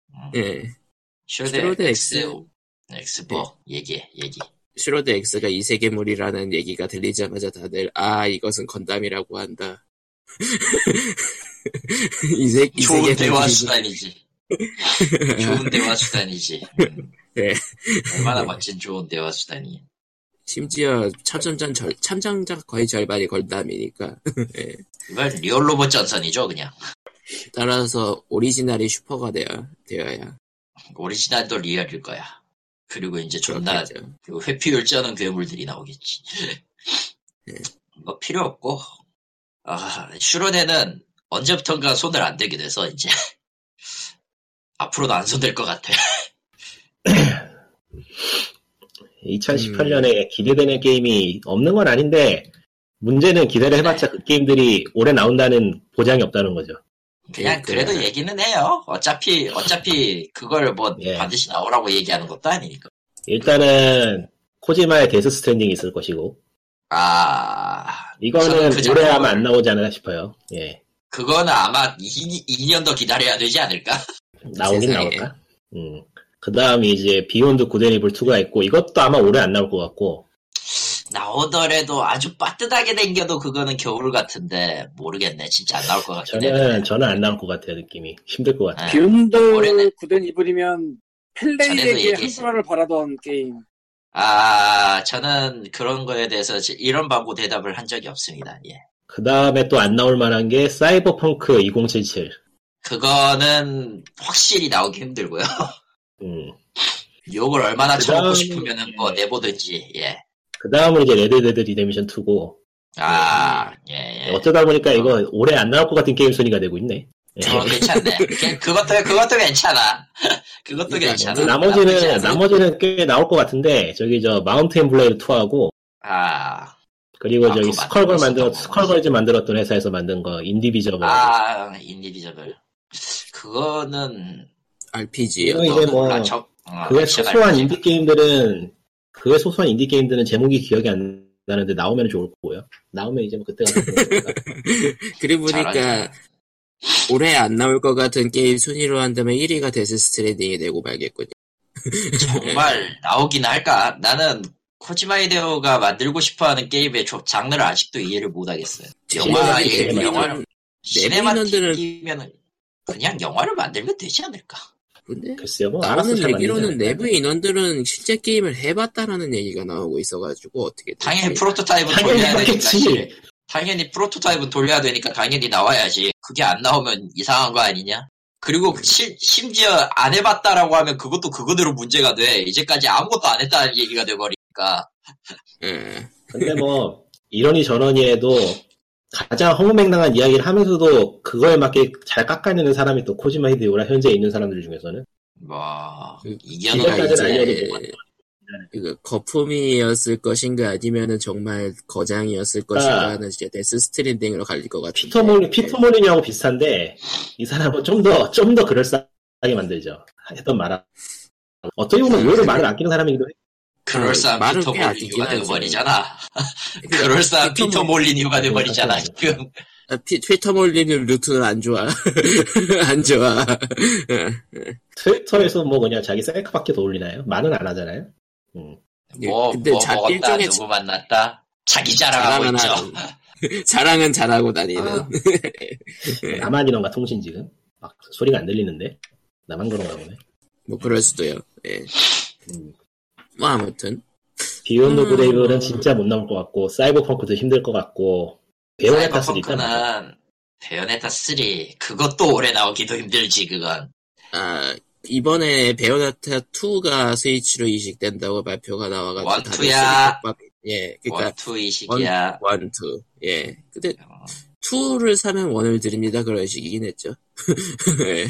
음. 예 슈로대 X X. X 뭐 얘기 얘기. 슈로대 X가 이세계물이라는 얘기가 들리자마자 다들 아 이것은 건담이라고 한다. 이세 이 좋은 세계물이 대화 수단이지. 좋은 대화 수단이지. 음. 네. 얼마나 멋진 좋은 대화 수단이. 심지어 참전장 절 참전장 거의 절반이 건담이니까 이건 리얼 로봇 전선이죠 그냥. 따라서 오리지널이 슈퍼가 되어 되어야 오리지널도 리얼일 거야. 그리고 이제 존나. 그 회피율 쩌는 괴물들이 나오겠지. 네. 뭐 필요 없고 아 슈로네는 언제부턴가 손을 안 대게 돼서 이제 앞으로도 안 손댈 것 같아. 2018년에 기대되는 게임이 없는 건 아닌데 문제는 기대를 해봤자 그 게임들이 올해 나온다는 보장이 없다는 거죠. 그냥 그- 그래도 얘기는 해요. 어차피 어차피 그걸 뭐 예. 반드시 나오라고 얘기하는 것도 아니니까. 일단은 코지마의 Death Stranding이 있을 것이고 아 이거는 그 올해 아마 안 나오지 않을까 싶어요. 예, 그거는 아마 2, 2년 더 기다려야 되지 않을까? 나오긴 세상에. 나올까. 음. 그 다음에 이제 Beyond Good and Evil 2가 있고 이것도 아마 올해 안 나올 것 같고 나오더라도 아주 빠듯하게 댕겨도 그거는 겨울 같은데 모르겠네. 진짜 안 나올 것 같긴 해. 저는 저는 안 나올 것 같아요 느낌이 힘들 것 같아요. 아, 비욘드 펠레이에게 얘기했어요. 한순간을 바라던 게임. 아, 저는 그런 거에 대해서 지- 이런 방구 대답을 한 적이 없습니다. 예. 그 다음에 또 안 나올 만한 게 사이버펑크 2077. 그거는 확실히 나오기 힘들고요. 음. 욕을 얼마나 그 쳐먹고 다음에- 싶으면은 뭐 내보든지, 예. 그 다음은 이제 Red Dead Redemption 2고 아, 예, 예. 어쩌다 보니까 이거 올해 안 나올 것 같은 게임 순위가 되고 있네. 예. 어, 괜찮네. 그- 그것도, 그것도 괜찮아. 그것도 그러니까 괜찮아. 나머지는 나쁘지 않아. 나머지는 꽤 나올 것 같은데 저기 저 Mount and Blade 2하고 아, 그리고 아, 저기 Skullgirl 만들었 Skullgirls 만들었던 회사에서 만든 거 Indivisible. 아, Indivisible. 그거는, RPG 이거 이제 뭐 저, 어, 그의 액션 소소한 RPG. 인디 게임들은 그의 소소한 인디 게임들은 제목이 기억이 안 나는데 나오면 좋을 거고요. 나오면 이제 뭐 그때 가서 보는 거니까. 그리고 보니까. 올해 안 나올 것 같은 게임 순위로 한다면 1위가 Death Stranding이 되고 말겠군요. 정말 나오긴 할까? 나는 코지마 히데오가 만들고 싶어하는 게임의 조- 장르를 아직도 이해를 못하겠어요. 영화, 예, 인원들은- cinematic이면은 그냥 영화를 만들면 되지 않을까? 근데 글쎄요, 뭐 나오는 알아서 잘 얘기로는 내부? 인원들은 실제 게임을 해봤다라는 얘기가 나오고 있어가지고 어떻게. 당연히 프로토타입은 당연히 돌려야 되니까. 하겠지. 씨. 당연히 프로토타입은 돌려야 되니까 당연히 나와야지. 그게 안 나오면 이상한 거 아니냐? 그리고 시- 심지어 안 해봤다라고 하면 그것도 그거대로 문제가 돼. 이제까지 아무것도 안 했다는 얘기가 돼버리니까. 예. 근데 뭐 이러니 저러니 해도 가장 허무맹랑한 이야기를 하면서도 그거에 맞게 잘 깎아내는 사람이 또 코지마 히데오라 현재 있는 사람들 중에서는 뭐, 그 이겨는 이거까지는 이제 뭐가 이거 거품이었을 것인가 아니면은 정말 거장이었을 것인가는 이제 데스 스트랜딩으로 갈릴 것 같은데. 피터 몰리 피터 몰리뉴하고 비슷한데 이 사람은 좀 더 좀 더 그럴싸하게 만들죠. 했던 말 어떻게 보면 의외로 말을 아끼는 사람이기도 해. 그럴싸한 말은 피터 몰리뉴가. 돼버리잖아. 그럴싸한 피터 피터 몰- 몰리뉴가 돼버리잖아, 지금. 아, 피, 피터 몰리뉴 루트는 안 좋아. 안 좋아. 트위터에서 뭐 그냥 자기 셀카밖에 더 올리나요? 말은 안 하잖아요. 음. 뭐, 근데 뭐 자- 먹었다, 일종의 누구 만났다. 자기 자랑하고 자랑은 있죠. 자랑은 잘하고 다니는. 아. 나만 이런가 통신 지금 막 소리가 안 들리는데 나만 그런가 보네. 뭐 그럴 수도요. 예. 음. 뭐 아무튼 비욘드 음. 그레이브는 진짜 못 나올 것 같고 사이버펑크도 힘들 것 같고 베요네타 3 있잖아. 사이버펑크는 베요네타 3 그것도 오래 나오기도 힘들지 그건 아 이번에 베요네타 2가 스위치로 이식된다고 발표가 나와가지고 one, 다들 two야. 스위치 밥- 예, 그러니까 one two 이 시기야 One, two. 예. 근데 어, 2를 사면 one을 드립니다. 그런 식이긴 했죠. 예.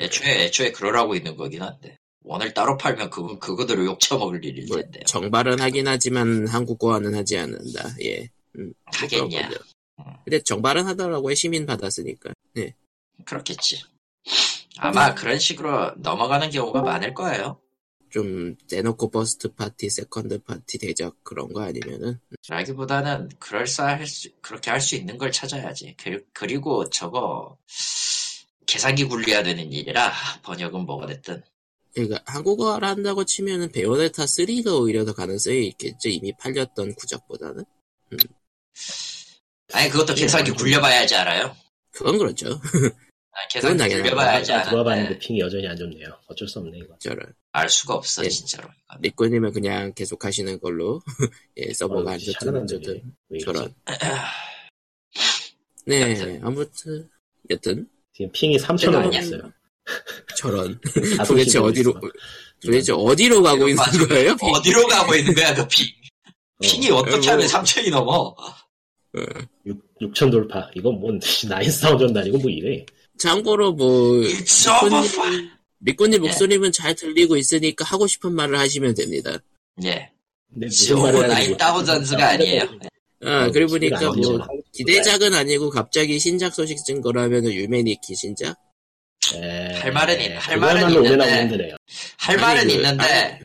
애초에 애초에 그러라고 있는 거긴 한데 one을 따로 팔면 그건 그거대로 욕 처먹을 일일 뭐, 텐데 정발은 하긴 하지만 한국어화는 하지 않는다. 예. 음, 뭐 하겠냐. 그런 거죠. 근데 정발은 하더라고요. 심의 받았으니까. 예. 그렇겠지 아마 그런 식으로 넘어가는 경우가 많을 거예요 좀 대놓고 first party, second party 대적 그런 거 아니면은 라기보다는 그럴싸할 수, 그렇게 할 수 있는 걸 찾아야지. 그- 그리고 저거 계산기 굴려야 되는 일이라 번역은 뭐가 됐든 그러니까 한국어를 한다고 치면은 베요네타 3가 오히려 더 가능성이 있겠죠. 이미 팔렸던 구작보다는. 아니 그것도 계산기 굴려봐야지 알아요. 그건 그렇죠. 아, 당연하죠. 굴려봐야지 들어봤는데 아는데 핑이 여전히 안 좋네요. 어쩔 수 없네 이거. 저런. 알 수가 없어 예. 진짜로. 리꾸님은 그냥 계속 하시는 걸로. 예, 서버가 안 좋든 안 좋든. 저런. 아, 네, 아무튼, 여튼, 지금 핑이 3천 제가 원. 넘었어요. 저런. 다섯 도대체 시 어디로, 넘었어. 도대체 어디로 가고 있는. 거예요? 어디로 가고 있는 거야 그 핑? 핑이 어, 떻게. 하면 3천이 넘어? 6, 천 돌파. 이건 뭔 나인 사운드는 아니고 뭐 이래. 참고로 뭐. 리꾸님, 리꾸님 예. 목소리는 잘 들리고 있으니까 하고 싶은 말을 하시면 됩니다. 예. It's 무슨 말을 하는지 9000가 아니에요. 아, 어, 그리고 기대가 보니까 안 뭐. 기대작은 아니고 갑자기 신작 소식 쓴 거라면 유메니키 신작? 에, 할 말은 있- 할 말은 있는데. 할 아니, 말은 그, 있는데 아니,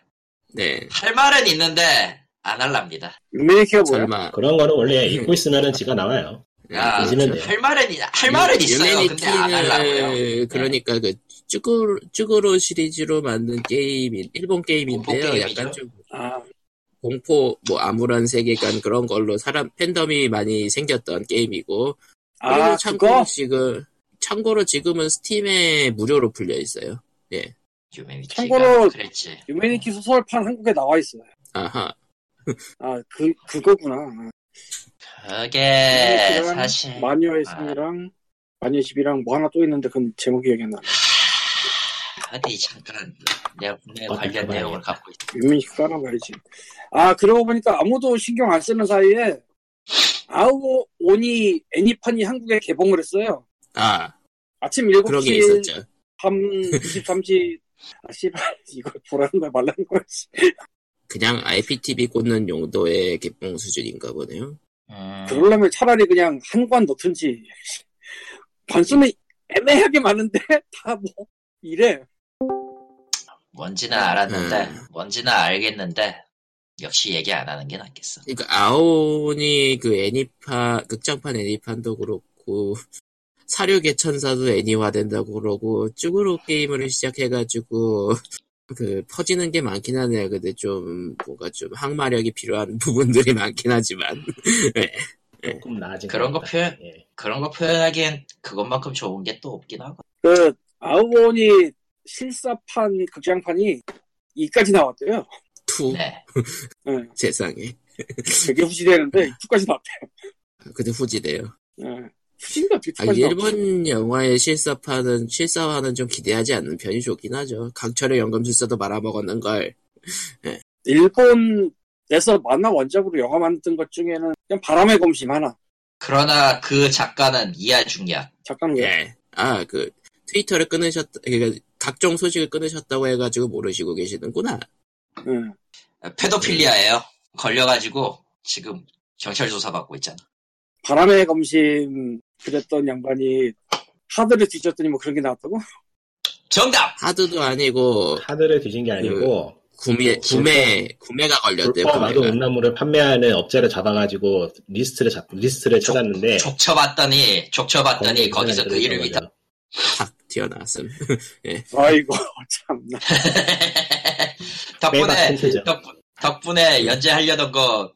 네, 할 말은 있는데 안 할랍니다. 유메이키가. 그런 거는 원래 읽고 있으면은 지가 나와요. 아, 돼요. 할 말은 있- 할 말은 있어요. 근데 안 할라고요. 그러니까 그, 쭈구로, 쭈구로 시리즈로 만든 게임인, 일본 게임인데요. 약간 좀, 아, 공포, 뭐, 아무런 세계관 그런 걸로 사람, 팬덤이 많이 생겼던 게임이고, 아 참고로 그거? 지금, 참고로 지금은 스팀에 무료로 풀려 있어요. 유메닛키가 참고로- 그랬지. 유메닛키 소설판 한국에 나와 있어요. 아하. 아, 그, 그거구나. 그게 사실 마녀의 아. 승이랑, 마녀의 집이랑 뭐 하나 또 있는데 그건 제목이 기억이 안 나. 어디 잠깐 내, 내 어디 관련. 내용을 갖고 있다. 유메닛키 깔아봐야지. 아, 그러고 보니까 아무도 신경 안 쓰는 사이에, 아우, 오니 애니판이 한국에 개봉을 했어요. 아, 아침 그런 게 7시, 있었죠. 밤 23시, 아, 씨발, 이걸 보라는 거야, 말라는 거야, 씨. 그냥 IPTV 꽂는 용도의 개봉 수준인가 보네요. 음, 그러려면 차라리 그냥 한 관 넣든지. 단순히 애매하게 많은데, 다 뭐, 이래. 뭔지는 알았는데 음. 뭔지는 알겠는데 역시 얘기 안 하는 게 낫겠어. 그러니까 아오니 그 애니파 극장판 애니판도 그렇고 사료 개천사도 애니화된다고 그러고 쭈그로 게임을 시작해가지고 그 퍼지는 게 많긴 하네요. 근데 좀 뭔가 좀 항마력이 필요한 부분들이 많긴 하지만 조금 나아진 그런 것 거. 표현- 예. 그런 거 표현하기엔 그것만큼 좋은 게 또 없긴 하고. 그, 아우오니 실사판, 극장판이 이까지 나왔대요. Two 네. 예, 세상에 되게 후지되는데, 2까지 나왔대요. 근데 후지돼요. 예. 어떻게 아, 2까지 나왔대 일본 영화의 실사판은 실사화는 좀 기대하지 않는 편이 좋긴 하죠. 강철의 연금술사도 말아먹었는 걸. 일본에서 만화 원작으로 영화 만든 것 중에는 그냥 바람의 검심 하나. 그러나 그 작가는 이하중이야. 작가는 왜? 예. 아, 그, 트위터를 끊으셨, 그러니까 각종 소식을 끊으셨다고 해가지고 모르시고 계시는구나. 예. Pedophilia예요. 걸려가지고 지금 경찰 조사 받고 있잖아. 바람의 검심 그랬던 양반이 하드를 뒤졌더니 뭐 그런 게 나왔다고? 정답. 하드도 아니고, 하드를 뒤진 게 아니고 구매, 구매, 구매가 걸렸대요, 불법 마도. 음란물을 판매하는 업체를 잡아가지고 리스트를 잡 리스트를 찾았는데 족쳐봤더니 족쳐봤더니 거기서 그 이름이 다 튀어나왔음. 아이고 참나. 덕분에. 덕분, 덕분에 연재하려던 거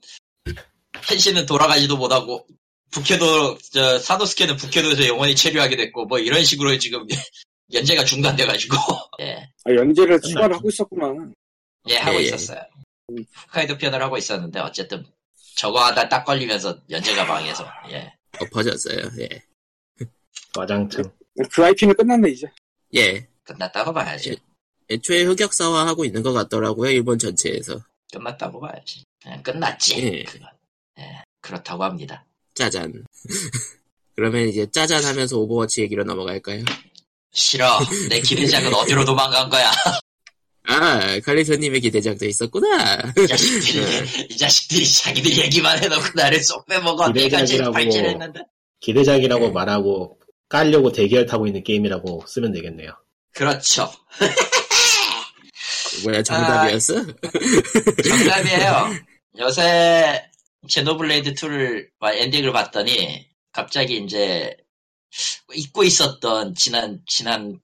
켄시는 돌아가지도 못하고 북해도 저 사도스케는 북해도에서 영원히 체류하게 됐고 뭐 이런 식으로 지금 연재가 중단돼가지고 예, 아, 연재를 추가를 하고 있었구나. 예 하고 예, 예. 있었어요. 홋카이도 편을 하고 있었는데 어쨌든 저거 하다 딱 걸리면서 연재가 망해서 예. 엎어졌어요, 예. 와장창 그 IP는 끝났네 이제. 예. 끝났다고 봐야지. 애초에 흑역사화하고 있는 것 같더라고요, 일본 전체에서. 끝났다고 봐야지. 그냥 끝났지. 예. 그건. 예, 그렇다고 합니다. 짜잔. 그러면 이제 짜잔 하면서 오버워치 얘기로 넘어갈까요? 싫어. 내 기대작은 어디로 도망간 거야. 아, 칼리토님의 기대작도 있었구나. 이 자식들이, 이 자식들이 자기들 얘기만 해놓고 나를 쏙 빼먹어. 내가 제일. 발진했는데. 기대작이라고 네. 말하고 깔려고 대기열 타고 있는 게임이라고 쓰면 되겠네요. 그렇죠. 뭐야 정답이었어? 정답이에요. 요새 제노블레이드 2를 엔딩을 봤더니 갑자기 이제 잊고 있었던 지난 지난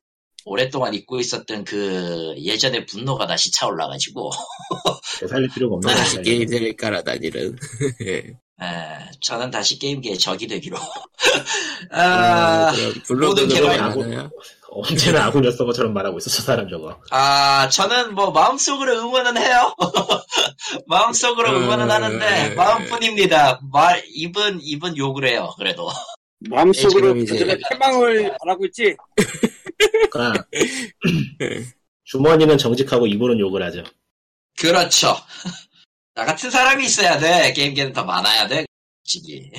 오랫동안 잊고 있었던 그 예전의 분노가 다시 차올라가지고 되살릴 필요가 없는 다시. 게임들을 깔아다니는. 예. 에, 저는 다시 게임계의 적이 되기로. 아, 아, 모든 많아요. 언제나 아군이었던 것처럼 말하고 있어, 저 사람 저거. 아, 저는 뭐 마음속으로 응원은 해요. 마음속으로 응원은 음, 하는데 음. 마음뿐입니다. 말 입은 입은 욕을 해요. 그래도. 마음속으로 그들의 희망을 바라고 있지. 그러니까 주머니는 정직하고 입으로는 욕을 하죠. 그렇죠. 나 같은 사람이 있어야 돼. 게임계는 더 많아야 돼. 솔직히.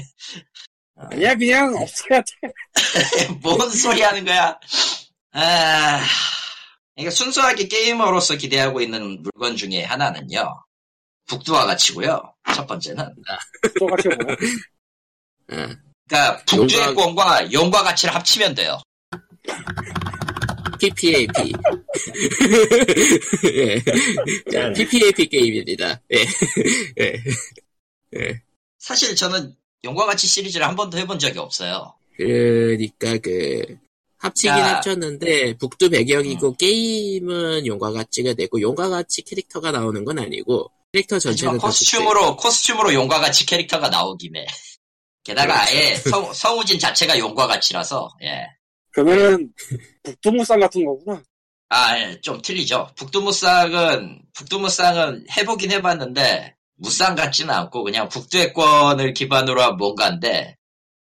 아니야 그냥 없어야 돼. 뭔 소리 하는 거야? 아, 그러니까 순수하게 게이머로서 기대하고 있는 물건 중에 하나는요. 북두와 같이고요. 첫 번째는. 뭐. 예. 그러니까 북두의 용과- 권과 용과 가치를 합치면 돼요. PPAP. 예. 짠. PPAP 게임입니다. 예. 예. 예. 사실 저는 용과 가치 시리즈를 한 번도 해본 적이 없어요. 그러니까 그 합치긴 야. 합쳤는데 북두 배경이고 게임은 용과 같이가 되고 용과 같이 캐릭터가 나오는 건 아니고 캐릭터 전체는 다 코스튬으로 코스튬으로 용과 같이 캐릭터가 나오긴 해. 게다가 아예 성, 성우진 자체가 용과 같이라서 예. 그러면은 북두무쌍 같은 거구나. 아, 예, 좀 틀리죠. 북두무쌍은, 북두무쌍은 해보긴 해봤는데, 무쌍 같지는 않고, 그냥 북두의권을 기반으로 한 뭔가인데,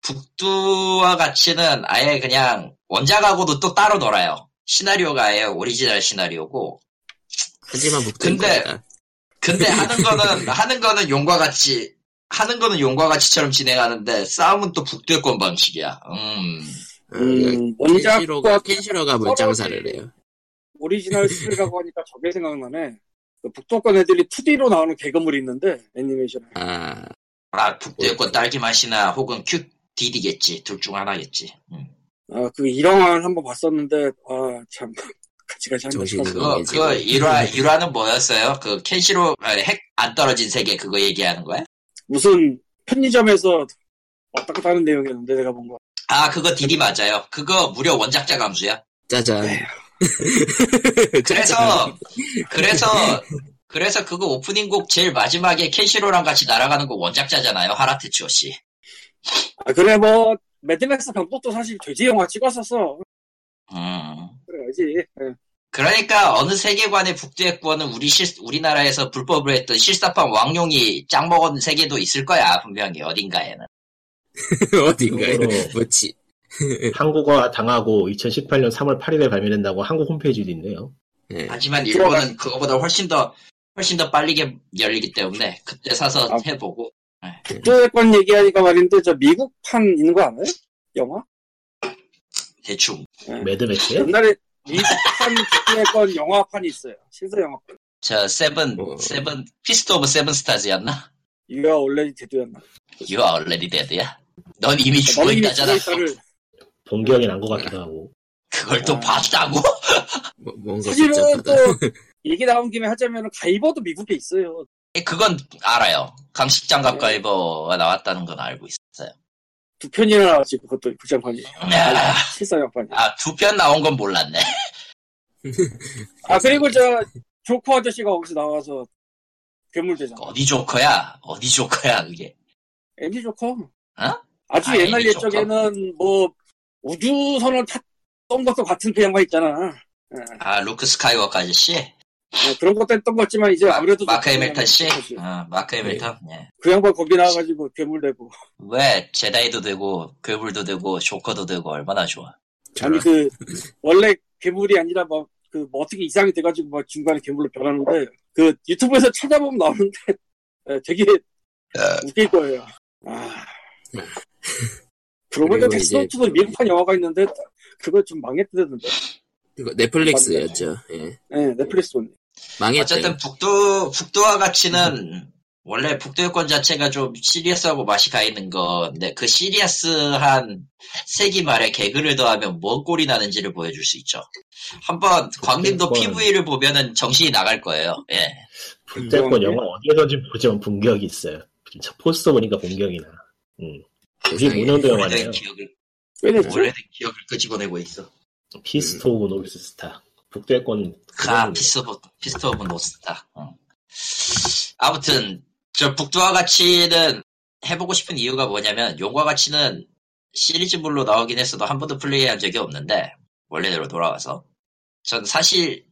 북두와 같이는 아예 그냥 원작하고도 또 따로 놀아요. 시나리오가 아예 오리지널 시나리오고, 하지만 근데-. 근데 하는 거는, 하는 거는 용과 같이, 하는 거는 용과 같이처럼 진행하는데, 싸움은 또 북두의권 방식이야. 음. 음, 켄시로가 원작과 켄시로가 물장사를 해요. 오리지널 스킬이라고 하니까 저게 생각나네. 그 북두권 애들이 2D로 나오는 개그물이 있는데 애니메이션에. 아 아, 북두의권 딸기 맛이나 혹은 DD겠지. 둘 중 하나겠지. 음. 아, 그 일화를 한번 봤었는데, 아, 참, 같이 같이 한번 정신이 싶었어. 그거, 이지 그거 일화, 일화는 뭐였어요? 그 켄시로, 아, 핵안 떨어진 세계 그거 얘기하는 거야? 무슨 편의점에서 왔다 갔다 하는 내용이었는데, 내가 본 거. 아, 그거 디디 맞아요. 그거 무려 원작자 감수야. 짜잔. 에휴. 그래서, 그래서, 그래서 그거 오프닝 곡 제일 마지막에 켄시로랑 같이 날아가는 거 원작자잖아요. 하라테츠오 씨. 아, 그래, 뭐, 매드맥스 병법도 사실 돼지 영화 찍었었어. 음. 그래야지. 예. 그러니까 어느 세계관의 북두의권은 우리 실, 우리나라에서 불법을 했던 실사판 왕용이 짱 먹은 세계도 있을 거야. 분명히 어딘가에는. 어딘가에 그거로 뭐지? 한국어화 당하고 2018년 3월 8일에 발매된다고 한국 홈페이지도 있네요. 예. 하지만 일본은 그거보다 훨씬 더 훨씬 더 빨리 게- 열리기 때문에 그때 사서 아. 해보고 북두의권 얘기하니까 말인데, 저 미국판 있는 거 알아요? 영화? 대충 매드맥스요? 옛날에 미국판 북두의권 영화판이 있어요. 실사 영화판. 저 seven 어. Seven Fist of Seven Stars였나? 원래 대두였나? You are already dead야. 넌 이미 죽어 있다잖아. 죽어있다를 본 기억이 난 것 같기도 하고. 그걸 또 아. 봤다고? 뭐, 뭔가 사실은. 또 얘기 나온 김에 하자면 가이버도 미국에 있어요. 예, 그건 알아요. 감식장갑 네. 가이버가 나왔다는 건 알고 있어요. 두 편이나 나왔지 그것도 극장판이. 실사 영화판이. 아두 편 나온 건 몰랐네. 아 그리고 저 조커 아저씨가 거기서 나와서 괴물대장. 어디 조커야? 어디 조커야 그게? MG 조커. 어? 아주 아, 옛날? 옛적에는 뭐 우주선을 탔던 것도 같은 그 양반 있잖아. 예. 아 루크 스카이워크 아저씨? 어, 그런 것도 했던 것 같지만 이제 마, 아무래도 마크 해밀턴 씨? 어, 마크 해밀턴? 예. 그 양반 거기 나와가지고 괴물 되고. 왜 제다이도 되고 괴물도 되고 조커도 되고 얼마나 좋아. 아니 그 원래 괴물이 아니라 막 그 뭐 어떻게 이상이 돼가지고 막 중간에 괴물로 변하는데 그 유튜브에서 찾아보면 나오는데 예, 되게 웃길 거예요. 아 그러고 보니까 텍스트도 미국판 영화가 있는데 그거 좀 망했다던데. 그거 넷플릭스였죠. 예. 네, 넷플릭스 온. 망했대. 어쨌든 북두 북두와 가치는 원래 북두여권 자체가 좀 시리어스하고 맛이 가 있는 건데 그 시리어스한 세기 말에 개그를 더하면 뭔 꼴이 나는지를 보여줄 수 있죠. 한번 광림도. PV를 보면은 정신이 나갈 거예요. 예. 북대권 음, 영화 어디에서든지 보지만 본격이 있어요. 진짜 포스터 보니까 본격이 나. 음. 95년도 영화네요. 오래된 기억을 끄집어내고 있어. Fist of North Star. 북두의 권 아, Fist of, Fist of North Star. 응. 아무튼, 저 북두와 같이는 해보고 싶은 이유가 뭐냐면, 용과 같이는 시리즈물로 나오긴 했어도 한 번도 플레이한 적이 없는데, 원래대로 돌아와서. 전 사실,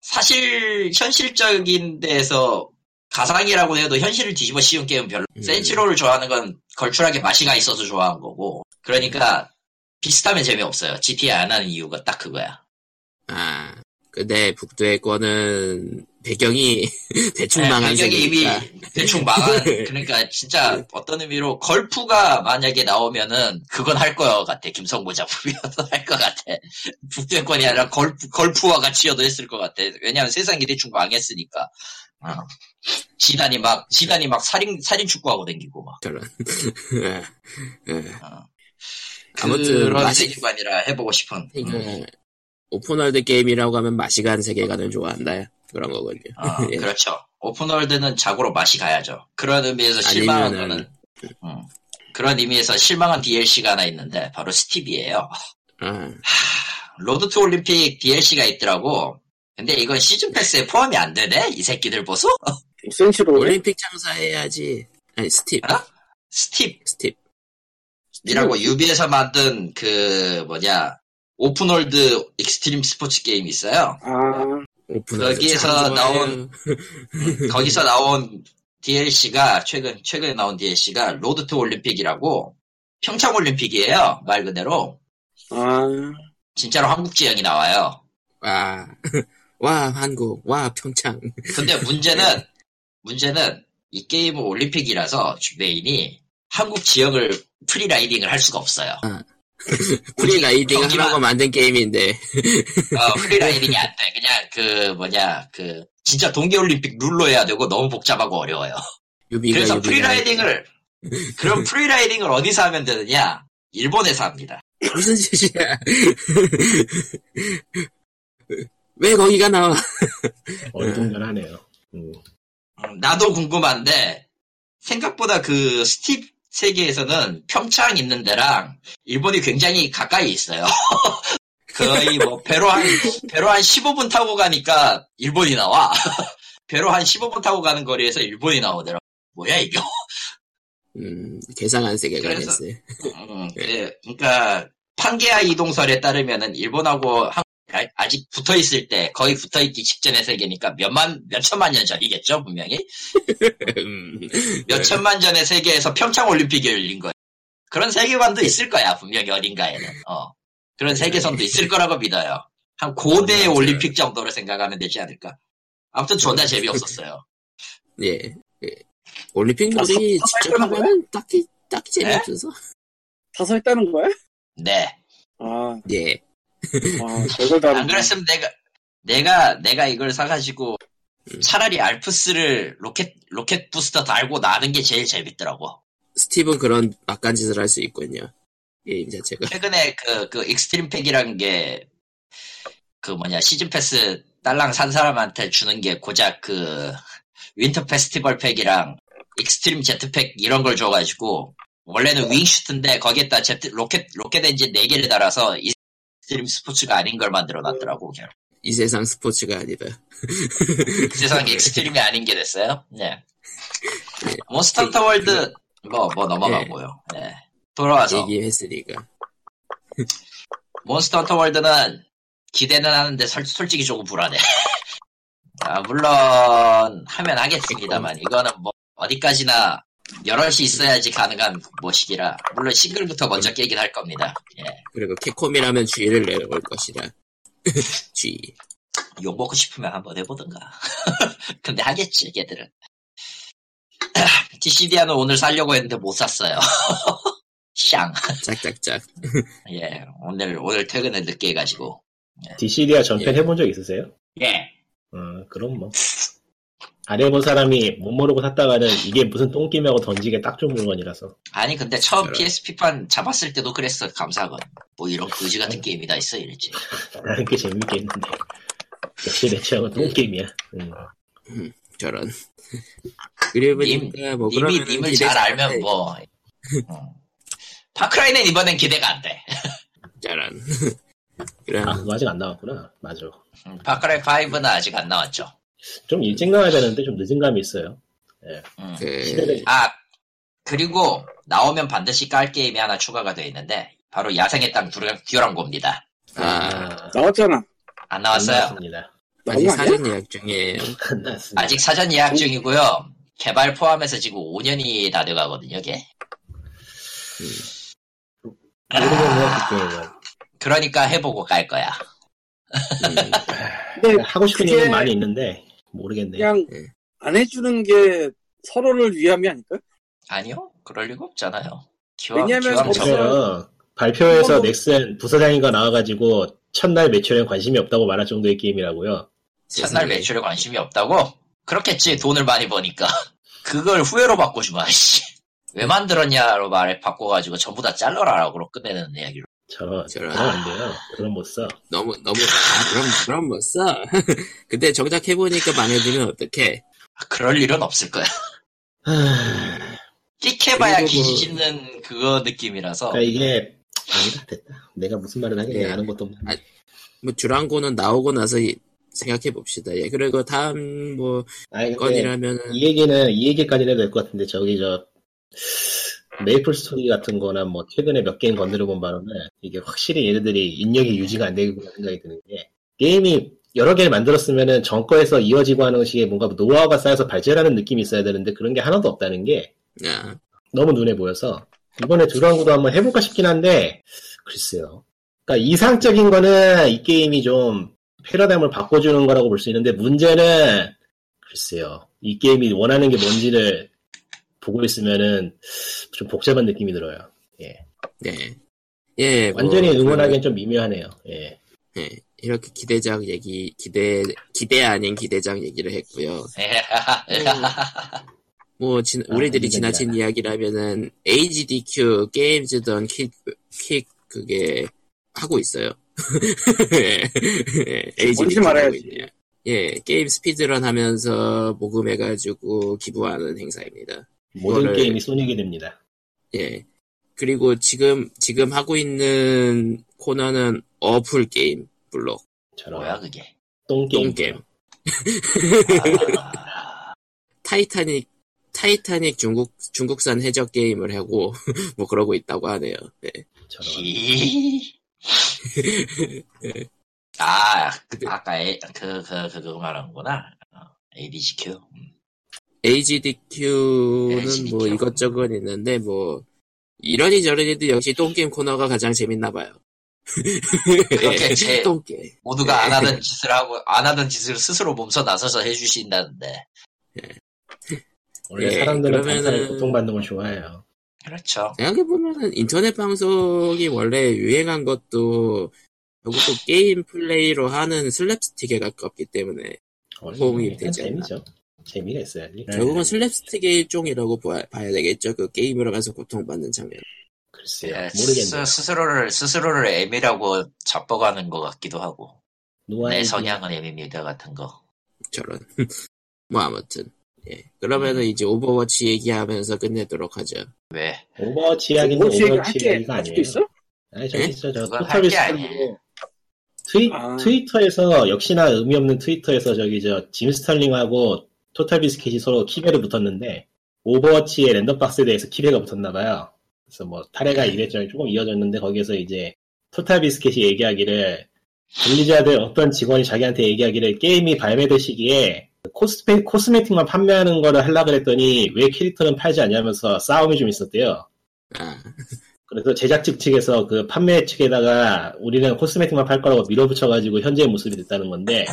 사실, 현실적인 데에서 가상이라고 해도 현실을 뒤집어 씌운 게임은 별로. 음. Saints Row를 좋아하는 건 걸출하게 맛이 가 있어서 좋아한 거고, 그러니까, 비슷하면 재미없어요. GTA 안 하는 이유가 딱 그거야. 아, 근데 북두의 권은 배경이 대충 네, 망한 배경이 이미. 대충 망한 그러니까 진짜 어떤 의미로 걸프가 만약에 나오면은 그건 할 거 같아 김성모 작품이어도 할것 같아 북두의 권이 아니라 걸프, 걸프와 같이여도 했을 것 같아 왜냐하면 세상이 대충 망했으니까 어. 지단이 막 지단이 막 살인 살인 축구하고 댕기고 막 저런. 예, 예. 어. 아무튼 그런 맛이- 세계관이라 해보고 싶은 음. open world 게임이라고 하면 맛이 가는 세계관을 좋아한다. 그런 거군요. 어, 예. 그렇죠. open world는 자고로 맛이 가야죠. 그런 의미에서 실망한 아니면은- 거는, 음, 그런 의미에서 실망한 DLC가 하나 있는데, 바로 Steep이에요. 아, Road to Olympic DLC가 있더라고. 근데 이건 season pass에 포함이 안 되네? 이 새끼들 보소? 올림픽 장사해야지. 아니 Steep, 어? Steep이라고 Steep. 유비에서 만든 그, 뭐냐, open world extreme 스포츠 게임 있어요. 아 거기에서. 나온 거기서 나온 DLC가 최근 최근에 나온 DLC가 Road to Olympic이라고 평창 올림픽이에요 말 그대로 아, 진짜로 한국 지형이 나와요. 와, 와 한국, 와 평창. 근데 문제는 문제는 이 게임은 올림픽이라서 main이 한국 지역을 free riding을 할 수가 없어요. free riding 경기만- 하라고 만든 게임인데 어, free riding이 안 돼. 그냥 그 뭐냐 그 진짜 동계올림픽 룰로 해야 되고 너무 복잡하고 어려워요. 유비가 그래서 유비가 free riding을 그럼 free riding을 어디서 하면 되느냐? 일본에서 합니다. 무슨 짓이야? 왜 거기가 나와? 어리둥절하네요. 음. 음, 나도 궁금한데 생각보다 그 Steep 세계에서는 평창 있는 데랑 일본이 굉장히 가까이 있어요. 거의 뭐 배로 한 배로 한 15분 타고 가니까 일본이 나와. 배로 한 15분 타고 가는 거리에서 일본이 나오더라. 뭐야 이거? 음, 개상한 세계가 됐어요. 음, 그, 그러니까 판게아 이동설에 따르면은 일본하고 한- 아- 아직 붙어 있을 때 거의 붙어 있기 직전의 세계니까 몇만 몇 천만 년 전이겠죠 분명히 음, 몇 천만 전의 세계에서 평창 올림픽이 열린 거예요. 그런 세계관도 있을 거야 분명히 어딘가에는. 어. 그런 세계선도 있을 거라고 믿어요. 한 고대 맞아요. 올림픽 정도로 생각하면 되지 않을까. 아무튼 존나 재미없었어요. 예. 예. 올림픽 놀이 아, 서- 직접 하면은 딱히, 딱히 재미없어서. 다서 했다는 거야? 네. 아, 예. 아다안 그랬으면 내가 내가 내가 이걸 사가지고 음. 차라리 알프스를 로켓 로켓 부스터 달고 나는 게 제일 재밌더라고. 스티븐 그런 막간 짓을 할 수 있군요. 게임 자체가. 최근에 그, 그, 익스트림 팩이라는 게, 그 뭐냐, season pass 딸랑 산 사람한테 주는 게 고작 그, winter festival pack이랑 extreme jet pack 이런 걸 줘가지고, 원래는 wingsuit인데 거기에다 제트, 로켓, 로켓 엔진 4개를 달아서 extreme 스포츠가 아닌 걸 만들어 놨더라고, 그냥. 이 세상 스포츠가 아니다. 그 세상에 extreme이 아닌 게 됐어요. 네. 몬스터 헌터 월드, 뭐, 뭐 넘어가고요. 네. 돌아와서. 얘기했으니까. 몬스터 헌터 월드는 기대는 하는데 설, 솔직히 조금 불안해. 아, 물론 하면 하겠습니다만 이거는 뭐 어디까지나 여럿이 있어야지 가능한 모시기라 물론 싱글부터 먼저 깨긴 할 겁니다. 예. 그리고 캡콤이라면 G를 내려올 것이라. G. 욕 먹고 싶으면 한번 해보든가. 근데 하겠지 걔들은. DCD야는 오늘 살려고 했는데 못 샀어요. 샹. 짝짝짝. 예. 오늘 오늘 퇴근을 늦게 해가지고. DCD야 전편 예. 해본 적 있으세요? 예. 어, 그럼 뭐. 안 해본 사람이 못 모르고 샀다가는 이게 무슨 똥김하고 던지게 딱 좋은 물건이라서. 아니 근데 처음 그래. PSP판 잡았을 때도 그랬어 감사건 뭐 이런 거지 같은 게임이 다 있어 이랬지 나는 꽤 재밌게 했는데. 역시 내 취향은 똥게임이야. 음. 저런. 그리고 님- 보니까 뭐 님이 님을 잘 알면 뭐 음. 파크라이는 이번엔 기대가 안 돼 저런. 그럼 아, 그거 아직 안 나왔구나. 맞아. 음, 파크라이 5는 아직 안 나왔죠 좀 일찍 나와야 되는데 좀 늦은 감이 있어요. 음. 그 아 그리고 나오면 반드시 깔 게임이 하나 추가가 되어 있는데 바로 야생의 땅 듀랑고입니다 아, 아, 나왔잖아. 안안 나왔어요 나왔습니다. 아직? 사전 예약 중이에요. 안. 아직 사전 예약 중이고요 개발 포함해서 지금 5년이 다 돼가거든요 걔 모르겠네요, 그 게임은. 그러니까 해보고 깔 거야 음, 근데 하고 싶은 그게 얘기는 많이 있는데, 모르겠네요. 그냥 네. 안 해주는 게 서로를 위함이 아닐까? 아니요 그럴 리가 없잖아요 기왕, 왜냐면 기왕. 발표에서 넥슨 부서장이가 나와가지고 첫날 매출에 관심이 없다고 말할 정도의 게임이라고요. 첫날. 매출에 관심이 없다고? 그렇겠지 돈을 많이 버니까 그걸 후회로 바꿔주마 씨. 왜 만들었냐로 말 바꿔가지고 전부 다 잘라라라고 끝내는 이야기로 저, 저런. 그럼 안 돼요. 그럼 못 써. 너무 너무 아, 그럼 그럼 뭐 써. 근데 정작 해보니까 마음에 들면 어떡해? 아, 그럴 일은 없을 거야 그리고 기지 뭐- 그거 느낌이라서 그러니까 이게, 아니다, 됐다. 내가 무슨 말을 하겠냐, 네. 아는 것도 없는데. 아, 뭐 듀랑고는 나오고 나서 생각해 봅시다. 예, 그리고 다음 뭐 아니, 근데 건이라면은 이 얘기는, 이 얘기까지는 해도 될 것 같은데, 저기, 저, 메이플 스토리 같은 거나 뭐, 최근에 몇 게임 건드려 본 바로는, 이게 확실히 얘네들이 인력이 유지가 안 되겠구나 생각이 드는 게, 게임이 여러 개를 만들었으면은 전 거에서 이어지고 하는 식의 뭔가 노하우가 쌓여서 발전하는 느낌이 있어야 되는데, 그런 게 하나도 없다는 게, 야, 너무 눈에 보여서, 이번에 드라운드도 한번 해볼까 싶긴 한데, 글쎄요. 그러니까 이상적인 거는 이 게임이 좀 패러다임을 바꿔주는 거라고 볼 수 있는데 문제는 글쎄요. 이 게임이 원하는 게 뭔지를 보고 있으면은 좀 복잡한 느낌이 들어요. 예. 네, 예, 뭐, 완전히 응원하기엔 좀 미묘하네요. 예. 예, 이렇게 기대작 얘기 기대 기대 아닌 기대작 얘기를 했고요. 뭐 진- 아, 우리들이 기대작. 지나친 이야기라면은 HDQ 게임즈던 킥, 킥 그게 하고 있어요. 예, 뭔지 말해야지. 예, 게임 스피드런 하면서 모금해가지고 기부하는 행사입니다. 모든 이거를- 게임이 소닉이 됩니다. 예. 그리고 지금, 지금 하고 있는 코너는 어플 게임 블록. 저런 뭐야 그게 똥게임. 똥게임. 아, 타이타닉, 타이타닉 중국, 중국산 해적 게임을 하고, 뭐 그러고 있다고 하네요. 예. 저런. 히- 아, 그, 아까 에, 그, 그, 그, ADGQ. 음. HDQ. 뭐 이것저것 있는데, 뭐, 이러니 저러니도 역시 똥게임 코너가 가장 재밌나 봐요. 그렇게 예, 제- 똥게임. 모두가 안 하던 짓을 하고, 안 하던 짓을 스스로 몸소 나서서 해주신다는데. 원래 예, 사람들은 그러면은- 고통받는 걸 좋아해요. 그렇죠. 생각해보면은 인터넷 방송이 원래 유행한 것도 결국 또 게임 플레이로 하는 슬랩스틱에 가깝기 때문에 호응이 되지 않나. 재미죠. 재미가 있어야지. 결국은 슬랩스틱의 일종이라고 봐, 야 되겠죠. 그 게임으로 가서 고통받는 장면. 글쎄요. 예, 모르겠네요. 스, 스스로를, 스스로를 M이라고 잡아가는 것 같기도 하고. 내 길. 성향은 M입니다 같은 거. 저런. 뭐 아무튼. 예. 그러면은 이제 오버워치 얘기하면서 끝내도록 하죠. 왜? 오버워치 이야기는 오버워치 얘기 오버워치 이야기가 아직도. 있어? 아니, 저기 예? 있어. 저 그건 토탈비스킷 아니에요. 트위, 아. 트위터에서 역시나 의미 없는 트위터에서 저기 저 짐 스털링하고 토탈 비스켓이 서로 키배를 붙었는데 오버워치의 random box에 대해서 키배가 붙었나 봐요. 그래서 뭐 타래가 이랬저랬 조금 이어졌는데 거기에서 이제 토탈 비스켓이 얘기하기를 블리자드 어떤 직원이 자기한테 얘기하기를 게임이 발매될 시기에 cosme, cosmetic만 판매하는 거를 하려고 그랬더니 왜 캐릭터는 팔지 않냐면서 싸움이 좀 있었대요. 아, 그래서 제작측 측에서 그 판매 측에다가 우리는 cosmetic만 팔 거라고 밀어붙여가지고 현재의 모습이 됐다는 건데,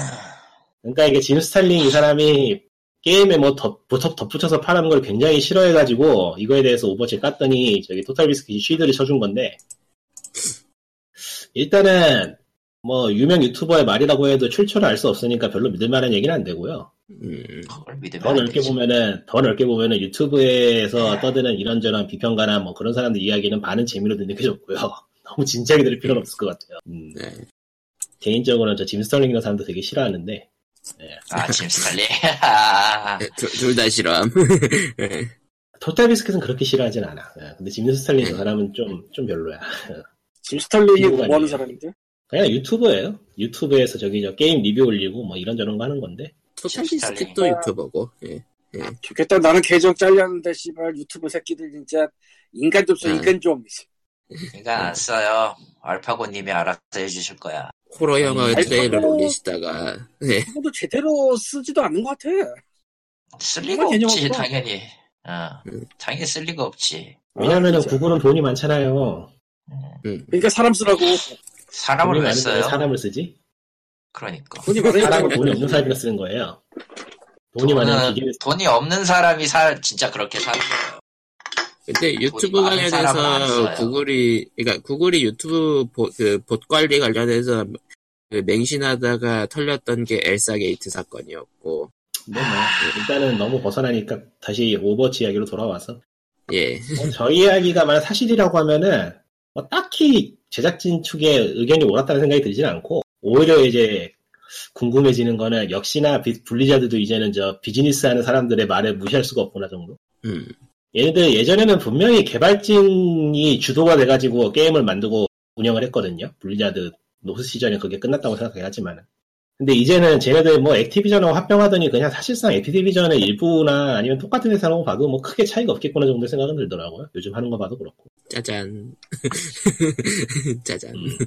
그러니까 이게 짐 스털링 이 사람이 게임에 뭐 덧, 덧, 덧붙여서 파는 걸 굉장히 싫어해가지고 이거에 대해서 오버워치 깠더니 저기 토탈 비스킷이 shield를 쳐준 건데, 일단은 뭐 유명 유튜버의 말이라고 해도 출처를 알 수 없으니까 별로 믿을 만한 얘기는 안 되고요. 음, 더 넓게, 안 되지. 보면은 더 넓게 보면은 네. 유튜브에서 떠드는 이런저런 비평가나 뭐 그런 사람들 이야기는 반은 재미로 듣는 게 좋고요. 너무 진지하게 들을 필요는 없을 것 같아요. 음, 네. 개인적으로는 저 짐 스털링이라는 사람도 되게 싫어하는데 아, 짐 스털링. 아, 둘다 싫어함. 네. 토탈 비스켓은 그렇게 싫어하진 않아. 예, 근데 짐 스털링 저 네. 사람은 좀 좀 별로야. 짐 이유가 뭐 하는. 사람인데? 그냥 유튜버예요. 유튜브에서 저기 저 게임 리뷰 올리고 뭐 이런저런 거 하는 건데 토탈 스타일링. 비스킷도 유튜버고. 예. 좋겠다. 나는 계정 잘렸는데 씨발 유튜브 새끼들 진짜 인간 좀 써, 아. 인간 좀. 그러니까 안 써요. 알파고님이 알아서 해주실 거야. 호러 영화 음, 트레일러 알고- 올리시다가. 네. 그것도 제대로 쓰지도 않는 것 같아. 쓸 리가 없지, 없어. 당연히. 어, 음. 당연히 쓸 리가 없지. 왜냐면은. 구글은 돈이 많잖아요. 음. 그러니까 사람 쓰라고. 사람을 왜 써요? 사람을 쓰지? 그러니까. 돈이 많으니까. 사람은 돈이 없는 사람이라 쓰는 거예요. 돈이 많은 기계를 돈이 없는 사람이 살, 진짜 그렇게 사는 거예요. 근데 유튜브 사람은 안 관련해서. 구글이, 그러니까 구글이 유튜브 보, 그, 봇 관리 관련해서 그 맹신하다가 털렸던 게 엘사 게이트 사건이었고, 뭐, 뭐, 일단은 너무 벗어나니까 다시 오버워치 이야기로 돌아와서 예. 어, 저희 이야기가 만약 사실이라고 하면은 뭐 딱히 제작진 측에 의견이 옳았다는 생각이 들진 않고 오히려 이제 궁금해지는 거는 역시나 비- 블리자드도 이제는 저 비즈니스 하는 사람들의 말을 무시할 수가 없구나 정도. 음. 얘네들 예전에는 분명히 개발진이 주도가 돼가지고 게임을 만들고 운영을 했거든요. 블리자드 노스 시절에 그게 끝났다고 생각하지만은. 근데 이제는 쟤네들 뭐 액티비전하고 합병하더니 그냥 사실상 액티비전의 일부나 아니면 똑같은 회사라고 봐도 뭐 크게 차이가 없겠구나 정도 생각은 들더라고요. 요즘 하는 거 봐도 그렇고. 짜잔. 짜잔. 음.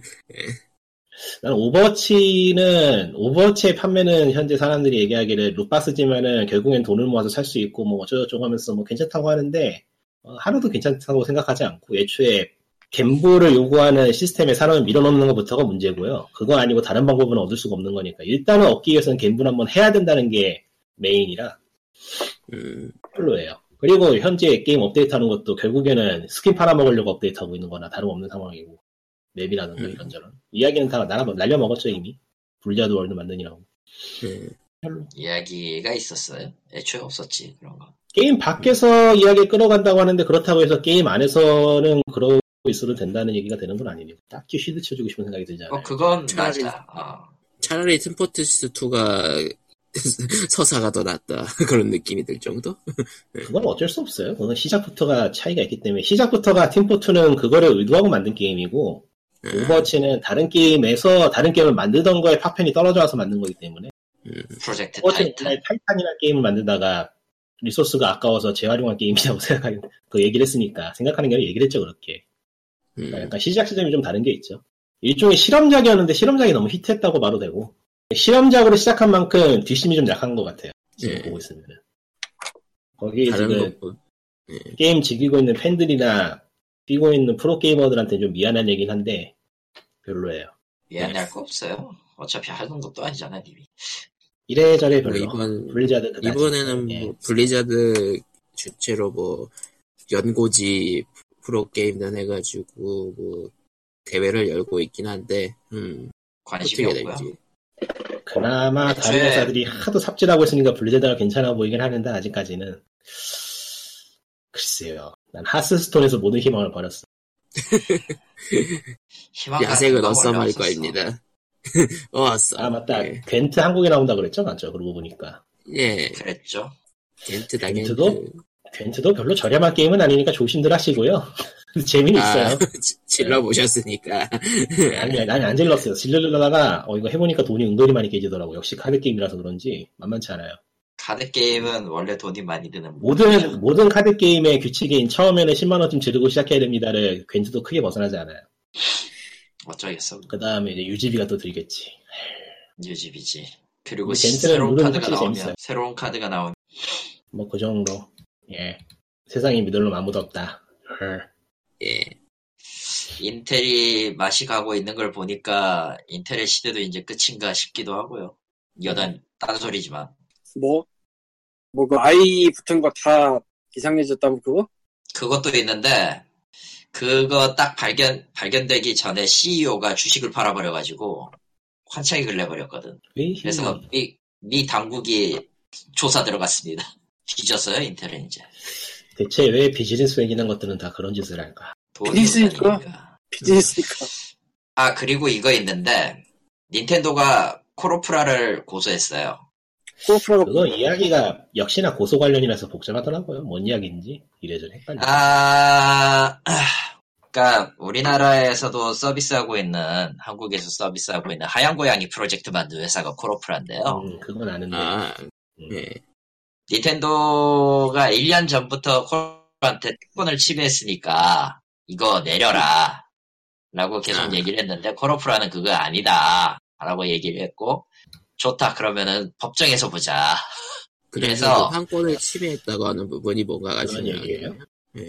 난 오버워치는 오버워치의 판매는 현재 사람들이 얘기하기를 loot box지만은 결국엔 돈을 모아서 살 수 있고 뭐 어쩌고저쩌고 하면서 뭐 괜찮다고 하는데 어, 하나도 괜찮다고 생각하지 않고 애초에 gamble을 요구하는 시스템에 사람을 밀어넣는 것부터가 문제고요. 그거 아니고 다른 방법은 얻을 수가 없는 거니까 일단은 얻기 위해서는 gamble 한번 해야 된다는 게 메인이라 음. 별로예요. 그리고 현재 게임 업데이트하는 것도 결국에는 스킨 팔아먹으려고 업데이트하고 있는 거나 다름없는 상황이고 맵이라든가 음. 이런저런 이야기는 다 날아, 날려 먹었죠 이미 블리자드 월드 만드느라고 예. 별로 이야기가 있었어요. 애초에 없었지, 그런 거. 게임 밖에서 이야기를 끌어간다고 하는데 그렇다고 해서 게임 안에서는 그러고 있어도 된다는 얘기가 되는 건 아니네요 딱히 shield 쳐주고 싶은 생각이 들지 않아요 어, 그건 차라리- 맞아. 어. 차라리 팀포트스2가 서사가 더 낫다. 그런 느낌이 들 정도? 그건 어쩔 수 없어요 그건 시작부터가 차이가 있기 때문에 시작부터가 팀포2는 그거를 의도하고 만든 게임이고 예. 오버워치는 다른 게임에서 다른 게임을 만들던 거에 파편이 떨어져 와서 만든 거기 때문에 프로젝트 오버워치는 타이탄. 옛날 타이탄이라는 게임을 만들다가 resource가 아까워서 재활용한 게임이라고 생각하는 그 얘기를 했으니까 생각하는 게 아니라 얘기를 했죠 그렇게 음. 그러니까 약간 시작 시점이 좀 다른 게 있죠 일종의 실험작이었는데 실험작이 너무 히트했다고 말도 되고 실험작으로 시작한 만큼 뒷심이 좀 약한 것 같아요 지금 예. 보고 있으면 거기에 다른 지금 거, 게임 즐기고 있는 팬들이나 뛰고 있는 프로게이머들한테 좀 미안한 얘기긴 한데 별로예요 미안할 거 없어요. 어차피 하는 것도 아니잖아, 님이. 이래저래 뭐 별로 이번, 블리자드. 이번에는 예. 뭐 블리자드 주체로 뭐 연고지 프로게임단 해가지고 뭐 대회를 열고 있긴 한데 음 관심이 없고요. 될지 그나마 다른 애초에- 회사들이 하도 삽질하고 있으니까 블리자드가 괜찮아 보이긴 하는데 아직까지는 글쎄요. 난 하스스톤에서 모든 희망을 버렸어. 희망 야생은 어썸할. 거입니다. 어썸. 아 맞다. 예. 겐트 한국에 나온다 그랬죠, 맞죠? 그러고 보니까 예. 그랬죠. 겐트 당연히. 겐트도? 겐트도 별로 저렴한 게임은 아니니까 조심들 하시고요. 재미는 아, 있어요. 질러 보셨으니까. 아니, 아니, 안 질렀어요. 질르려다가, 어, 이거 해보니까 돈이 은근히 많이 깨지더라고. 역시 카드 게임이라서 그런지, 만만치 않아요. 카드 게임은 원래 돈이 많이 드는 모든, 모든 카드 게임의 규칙인 처음에는 10만 원쯤 지르고 시작해야 됩니다를 겐트도 크게 벗어나지 않아요. 어쩌겠어. 그 다음에 이제 유지비가 또 들겠지. 뉴집이지. 그리고 시- 새로운 카드가 나오면 재밌어요. 새로운 카드가 나오면 뭐, 그 정도. 예. 세상에 믿을 놈 아무도 없다. 헐. 예. 인텔이 맛이 가고 있는 걸 보니까 인텔의 시대도 이제 끝인가 싶기도 하고요. 여단 딴소리지만 뭐? 뭐그 아이 붙은 거 다 이상해졌다면 그거? 그것도 있는데 그거 딱 발견 발견되기 전에 CEO가 주식을 팔아버려가지고 환청익을 내버렸거든. 왜 그래서 미, 미 당국이 조사 들어갔습니다. 뒤졌어요 인텔은 이제. 대체 왜 비즈니스 얘기는 것들은 다 그런 짓을 할까? 돈 비즈니스니까. 비즈니스니까. 아 그리고 이거 있는데 닌텐도가 코로프라를 고소했어요. 코프라가 그거 이야기가 역시나 고소 관련이라서 복잡하더라고요. 뭔 이야기인지 이래저래 헷갈려. 아, 그러니까 우리나라에서도 서비스하고 있는 한국에서 서비스하고 있는 하얀 고양이 프로젝트 만든 회사가 코로프라인데요. 음, 그건 아는데. 아, 음. 예. 닌텐도가 1년 전부터 코로프한테 특권을 침해했으니까 이거 내려라. 라고 계속 아. 얘기를 했는데 코로프라는 그거 아니다. 라고 얘기를 했고 좋다 그러면은 법정에서 보자. 그래서 그래서- 그 판권을 침해했다고 하는 부분이 뭔가가 중요해요.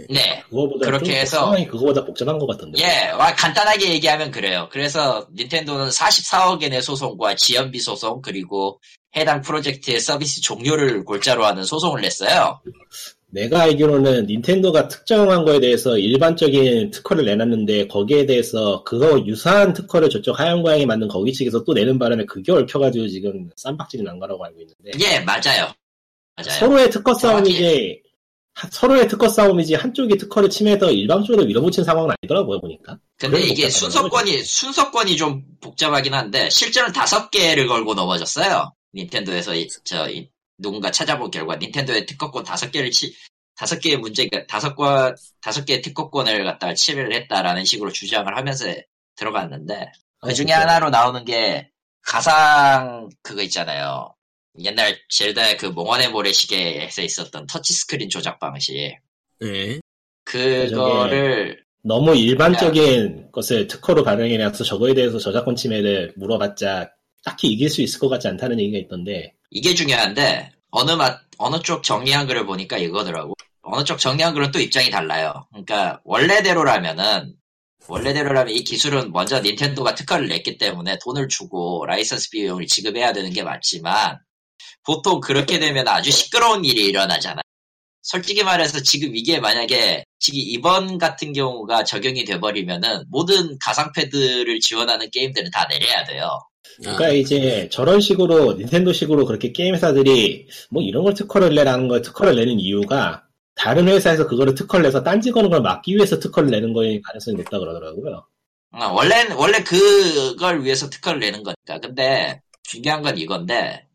네. 그거보다 그렇게 좀 해서- 상황이 그거보다 복잡한 것 같던데. 예, 와, 간단하게 얘기하면 그래요. 그래서 닌텐도는 44억엔의 소송과 지연비 소송 그리고 해당 프로젝트의 서비스 종료를 골자로 하는 소송을 냈어요. 내가 알기로는 닌텐도가 특정한 거에 대해서 일반적인 특허를 내놨는데 거기에 대해서 그거 유사한 특허를 저쪽 하얀 고양이 만든 거기 측에서 또 내는 바람에 그게 얽혀가지고 지금 쌈박질이 난 거라고 알고 있는데 예, 맞아요. 맞아요. 서로의 특허 싸움이지 하- 서로의 특허 싸움이지 한쪽이 특허를 침해해서 일방적으로 밀어붙인 상황은 아니더라고요 보니까. 근데 이게 순서권이 순서권이 좀 복잡하긴 한데 실제로는 다섯 개를 걸고 넘어졌어요. 닌텐도에서 이- 저 이- 누군가 찾아본 결과 닌텐도의 특허권 다섯 개를 치 다섯 개의 문제가 다섯 과 다섯 개의 특허권을 갖다가 침해를 했다라는 식으로 주장을 하면서 들어갔는데 그 중에 진짜요? 하나로 나오는 게 가상 그거 있잖아요. 옛날 젤다의 그 몽환의 모래시계에서 있었던 터치스크린 조작 방식 예. 그거를 너무 일반적인 것을 특허로 발행해놔서 저거에 대해서 저작권 침해를 물어봤자 딱히 이길 수 있을 것 같지 않다는 얘기가 있던데 이게 중요한데 어느 맛 어느 쪽 정리한 글을 보니까 이거더라고. 어느 쪽 정리한 글은 또 입장이 달라요. 그러니까 원래대로라면은 원래대로라면 이 기술은 먼저 닌텐도가 특허를 냈기 때문에 돈을 주고 라이선스 비용을 지급해야 되는 게 맞지만 보통 그렇게 되면 아주 시끄러운 일이 일어나잖아요. 솔직히 말해서 지금 이게 만약에 지금 이번 같은 경우가 적용이 돼버리면은 모든 가상패드를 지원하는 게임들은 다 내려야 돼요. 그러니까 이제 저런 식으로 닌텐도식으로 그렇게 게임 회사들이 뭐 이런 걸 특허를 내라는 걸 특허를 내는 이유가 다른 회사에서 그거를 특허를 내서 딴지 거는 걸 막기 위해서 특허를 내는 거일 가능성이 높다 그러더라고요. 어, 원래, 원래 그걸 위해서 특허를 내는 거니까. 근데, 중요한 건 이건데,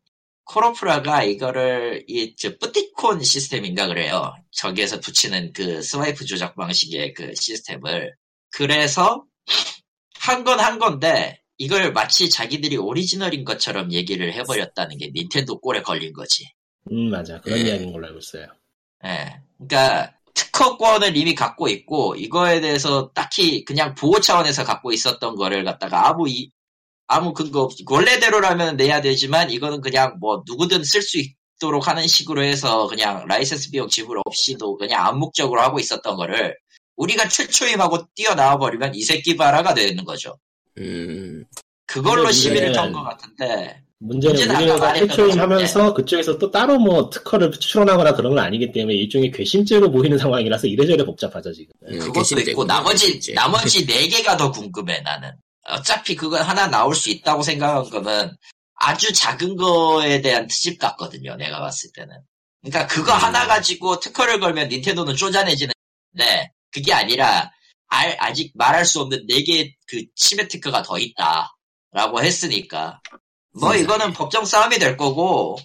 코로프라가 이거를, 이, 저, 푸니콘 시스템인가 그래요. 저기에서 붙이는 그 swipe 조작 방식의 그 시스템을. 그래서, 한 건한 건데, 이걸 마치 자기들이 오리지널인 것처럼 얘기를 해버렸다는 게 닌텐도 골에 걸린 거지. 음 맞아 그런 예. 이야기인 걸로 알고 있어요. 예. 그러니까 특허권을 이미 갖고 있고 이거에 대해서 딱히 그냥 보호 차원에서 갖고 있었던 거를 갖다가 아무 이 아무 근거 없이 원래대로라면 내야 되지만 이거는 그냥 뭐 누구든 쓸 수 있도록 하는 식으로 해서 그냥 라이센스 비용 지불 없이도 그냥 암묵적으로 하고 있었던 거를 우리가 최초임하고 뛰어나와 버리면 이 새끼 봐라가 되는 거죠. 음, 그걸로 시비를, 문제는, 턴 것 같은데 문제는 문제는 아까 우리나라가 말했던 최초임 것처럼, 하면서 그쪽에서 또 따로 뭐 특허를 추론하거나 그런 건 아니기 때문에 일종의 괘씸죄로 보이는 상황이라서 이래저래 복잡하죠 지금. 예, 그것도 있고 나머지 괘씸죄. 나머지 네 개가 더 궁금해 나는. 어차피 그거 하나 나올 수 있다고 생각한 거는 아주 작은 거에 대한 트집 같거든요. 내가 봤을 때는. 그러니까 그거 음. 하나 가지고 특허를 걸면 닌텐도는 쪼잔해지는데 그게 아니라 알- 아직 말할 수 없는 네 개의 그 침해 특허가 더 있다라고 했으니까 뭐 세상에. 이거는 법정 싸움이 될 거고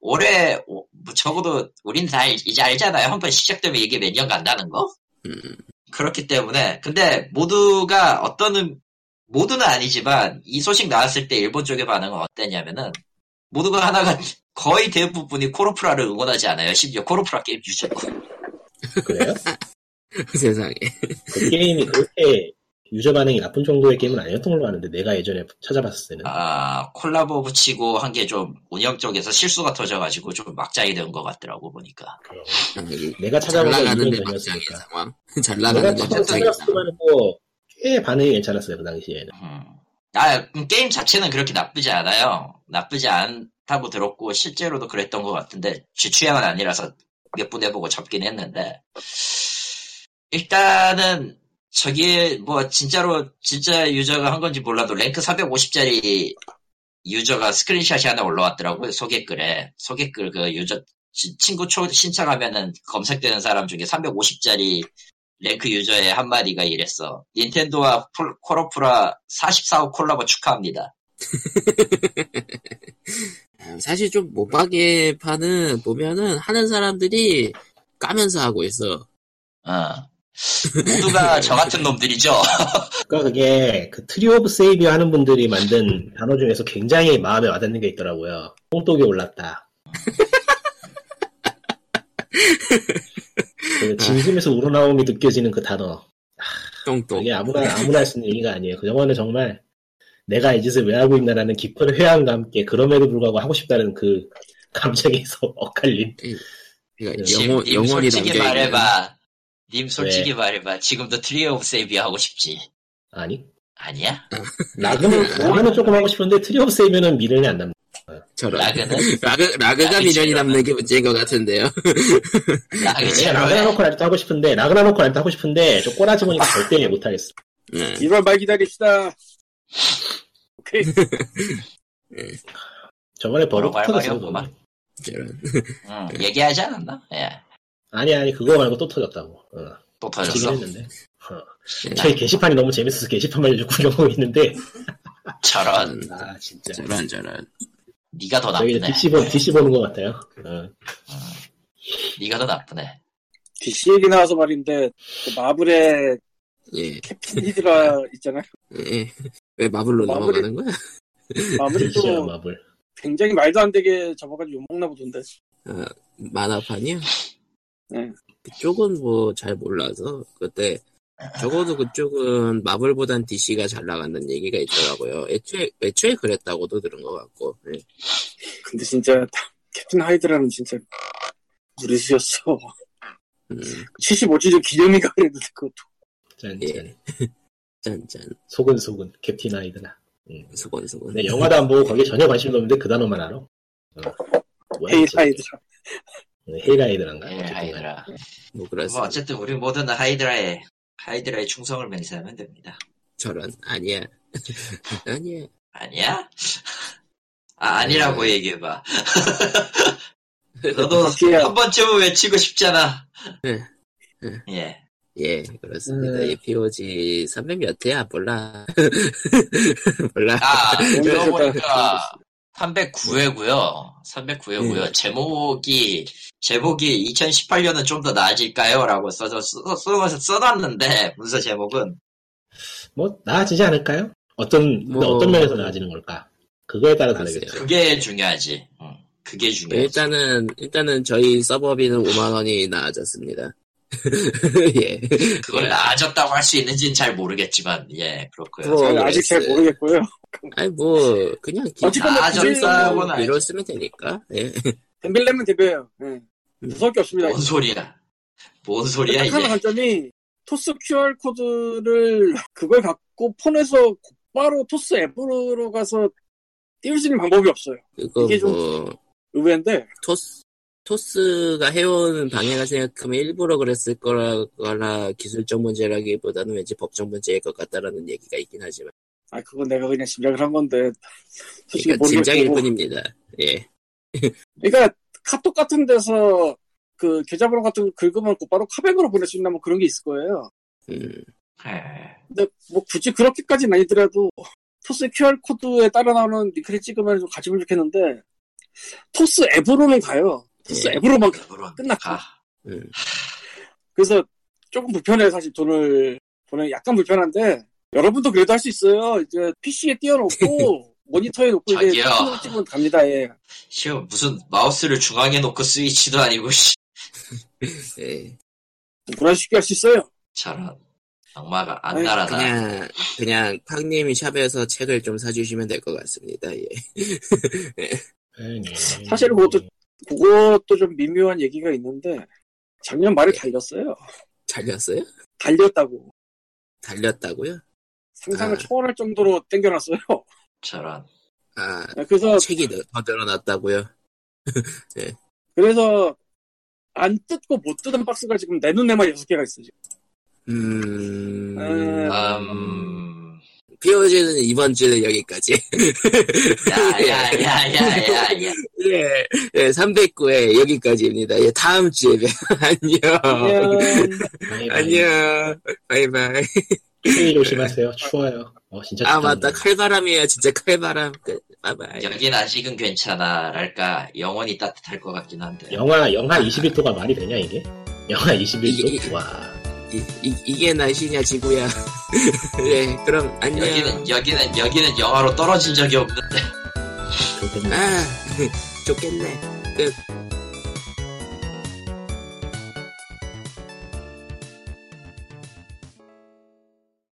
올해 오- 뭐 적어도 우린 다 알- 이제 알잖아요. 한 번 시작되면 이게 몇 년 간다는 거. 음, 그렇기 때문에 근데 모두가 어떤 음- 모두는 아니지만 이 소식 나왔을 때 일본 쪽의 반응은 어땠냐면은 모두가 하나가 거의 대부분이 코로프라를 응원하지 않아요. 심지어 코로프라 게임 유저도. 그래요? 세상에. 그 게임이 그렇게 유저 반응이 나쁜 정도의 게임은 아니었던 걸로 아는데 내가 예전에 찾아봤을 때는 아 콜라보 붙이고 한 게 좀 운영 쪽에서 실수가 터져가지고 좀 막장이 된 것 같더라고 보니까. 아니, 내가 막장의 전이었으니까. 상황. 잘 나가는데 막장의 상황. 뭐꽤 반응이 괜찮았어요 그 당시에는. 음. 아 음, 게임 자체는 그렇게 나쁘지 않아요. 나쁘지 않다고 들었고 실제로도 그랬던 것 같은데 제 취향은 아니라서 몇 분 해보고 접긴 했는데 일단은 저기에 뭐 진짜로 진짜 유저가 한 건지 몰라도 랭크 450짜리 유저가 스크린샷이 하나 올라왔더라고요. 소개글에. 소개글 그 유저, 치- 친구 초, 신청하면은 검색되는 사람 중에 350짜리 랭크 유저의 한마디가 이랬어. 닌텐도와 폴- 콜오프라 44호 콜라보 축하합니다. 사실 좀 못하게 파는 보면은 하는 사람들이 까면서 하고 있어. 어. 모두가 저 같은 놈들이죠. 그러니까 그게 그 Tree of Savior 하는 분들이 만든 단어 중에서 굉장히 마음에 와닿는 게 있더라고요. 똥독이 올랐다. 그 진심에서 우러나옴이 느껴지는 그 단어. 똥똥. 그게 아무나 아무나 할 수 있는 얘기가 아니에요. 그 영화는 정말 내가 이 짓을 왜 하고 있나라는 깊은 회한과 함께 그럼에도 불구하고 하고 싶다는 그 감정에서 엇갈린. 그러니까 님, 영혼, 님 영혼이 담겨 있는. 말해봐. 님 솔직히 왜? 말해봐. 지금도 Tree of Savior 하고 싶지. 아니? 아니야? 라그는 라그는 조금 하고 싶은데 Tree of Savior는 미련이 안 남는. 저런. 라그는? 라그, 라그가 라그 미련이 남는 게 문제인 것 같은데요. 라그 네, 라그나 놓고 랄도 하고 싶은데 라그나 놓고 랄도 하고 싶은데 저 꼬라지 보니까 절대 못 하겠어. 네. 1월 말 기다립시다. 오케이. 저번에 버그 뭐라고 할 터졌어. 저런. 응, 얘기하지 않았나? 예. 아니 아니 그거 말고 또 터졌다고. 어, 또 터졌어. 했는데. 어. 저희 게시판이 너무 재밌어서 게시판만 요즘 구경하고 있는데 저런. 아 진짜 저런, 저런. 네가 더 나쁘네. DC, 보, DC 보는 것 같아요. 어. 네가 더 나쁘네. DC 얘기 나와서 말인데 그 마블의 예. 캡틴 히드라 있잖아요. 예. 왜 마블로 마블이- 넘어가는 거야? 마블이 또 마블. 굉장히 말도 안 되게 접어가지고 욕먹나 보던데. 어, 만화판이요? 네. 그쪽은 뭐 잘 몰라서 그때 적어도 그쪽은 마블보단 DC가 잘 나간다는 얘기가 있더라고요. 애초에 애초에 그랬다고도 들은 것 같고. 예. 근데 진짜 캡틴 하이드라는 진짜 무리수였어. 음, 75주년 기념이가 그랬는데 그것도. 짠, 예. 짠. 짠짠 소근소근 캡틴 하이드라. 수건 수건. 근데 영화도 안 보고 거기에 전혀 관심도 없는데 그 단어만 알아. 어. 헤이 진짜. 하이드라. 헤이 하이드란가? 예, 간에. 하이드라. 뭐뭐 그렇습니다. 어쨌든 우리 모두는 하이드라에 하이드라의 충성을 맹세하면 됩니다. 저런 아니야 아니야. 아니야? 아, 아니라고 네. 얘기해봐. 너도. 한 번쯤은 외치고 싶잖아. 네. 예. 예 그렇습니다. 음. 이 POG 300몇 회야 몰라 몰라. 아, 이거. 보니까 309회고요. 309회고요. 네. 제목이 제목이 2018년은 좀 더 나아질까요?라고 써서 써, 써, 써놨는데 문서 제목은 뭐 나아지지 않을까요? 어떤 뭐- 어떤 면에서 나아지는 걸까? 그거에 따라. 다르겠죠. 그게 중요하지. 응, 그게 중요하지. 일단은 일단은 저희 서버비는 5만 원이 나아졌습니다. 예. 그걸 나아졌다고 할 수 있는지는 잘 모르겠지만 예 그렇고요. 저는 아직 잘 그랬어요. 모르겠고요. 아니 뭐 그냥 뭐 나아졌다고는 알지. 쓰면 되니까. 예. 덤빌려면 되고요. 예. 무서울 게 없습니다. 뭔 소리야? 뭔 소리야 딱 하나 이제? 관점이 토스 QR 코드를 그걸 갖고 폰에서 곧바로 토스 앱으로 가서 띄울 수 있는 방법이 없어요. 이게 좀- 뭐 의외인데 토스 토스가 해온 방향을 생각하면 일부러 그랬을 거라 기술적 문제라기보다는 왠지 법적 문제일 것 같다라는 얘기가 있긴 하지만 아 그건 내가 그냥 짐작을 한 건데 솔직히 그러니까 짐작일 모르겠고 뿐입니다. 예. 그러니까 카톡 같은 데서 그 계좌번호 같은 거 긁으면 곧바로 카백으로 보낼 수 있나 뭐 그런 게 있을 거예요. 음, 예. 근데 뭐 굳이 그렇게까지는 아니더라도 토스 QR 코드에 따라 나오는 링크를 찍으면 좀 가지면 좋겠는데 토스 앱으로는 가요. 토스 예. 앱으로만 가. 물론 끝났고. 가. 음. 그래서 조금 불편해요 사실 돈을 보내 약간 불편한데 여러분도 그래도 할 수 있어요. 이제 PC에 띄워놓고 모니터에 놓고 이제. 사진을 찍으면 갑니다. 예. 시험 무슨 마우스를 중앙에 놓고 스위치도 아니고 씨. 예. 그런 쉽게 할 수 있어요. 저런 악마가 아니, 안나라다. 그냥 그냥 팍님 샵에서 책을 좀 사주시면 될 것 같습니다. 예. 아니, 사실 그것도 그것도 좀 미묘한 얘기가 있는데 작년 말에 달렸어요. 달렸어요? 달렸다고 달렸다고요? 상상을 아. 초월할 정도로 땡겨놨어요. 저런 아 그래서 책이 더- 더 늘어났다고요? 그래서 안 뜯고 못 뜯은 박스가 지금 내 눈에만 여섯 개가 있어 지금. 음, 음. 음... POG 떨어지는 이번 주는 여기까지. 야야야야야야. 예, 예, 309회 여기까지입니다. 예, 다음 주에 봬요. 안녕. 안녕. 안녕. 바이바이. 추위 조심하세요. 추워요. 어, 진짜 아. 맞다. 칼바람이에요. 진짜 칼바람. 끝. 바이바이. 여긴 아직은 괜찮아 랄까 영원히 따뜻할 것 같긴 한데. 영하, 영하 21도가 말이 되냐, 이게? 영하 21도? 이게- 와. 이, 이, 이게 날씨냐, 지구야. 예, 그럼 안녕. 여기는 여기는 여기는 영화로 떨어진 적이 없는데. 좋겠네. 아, 좋겠네. 끝.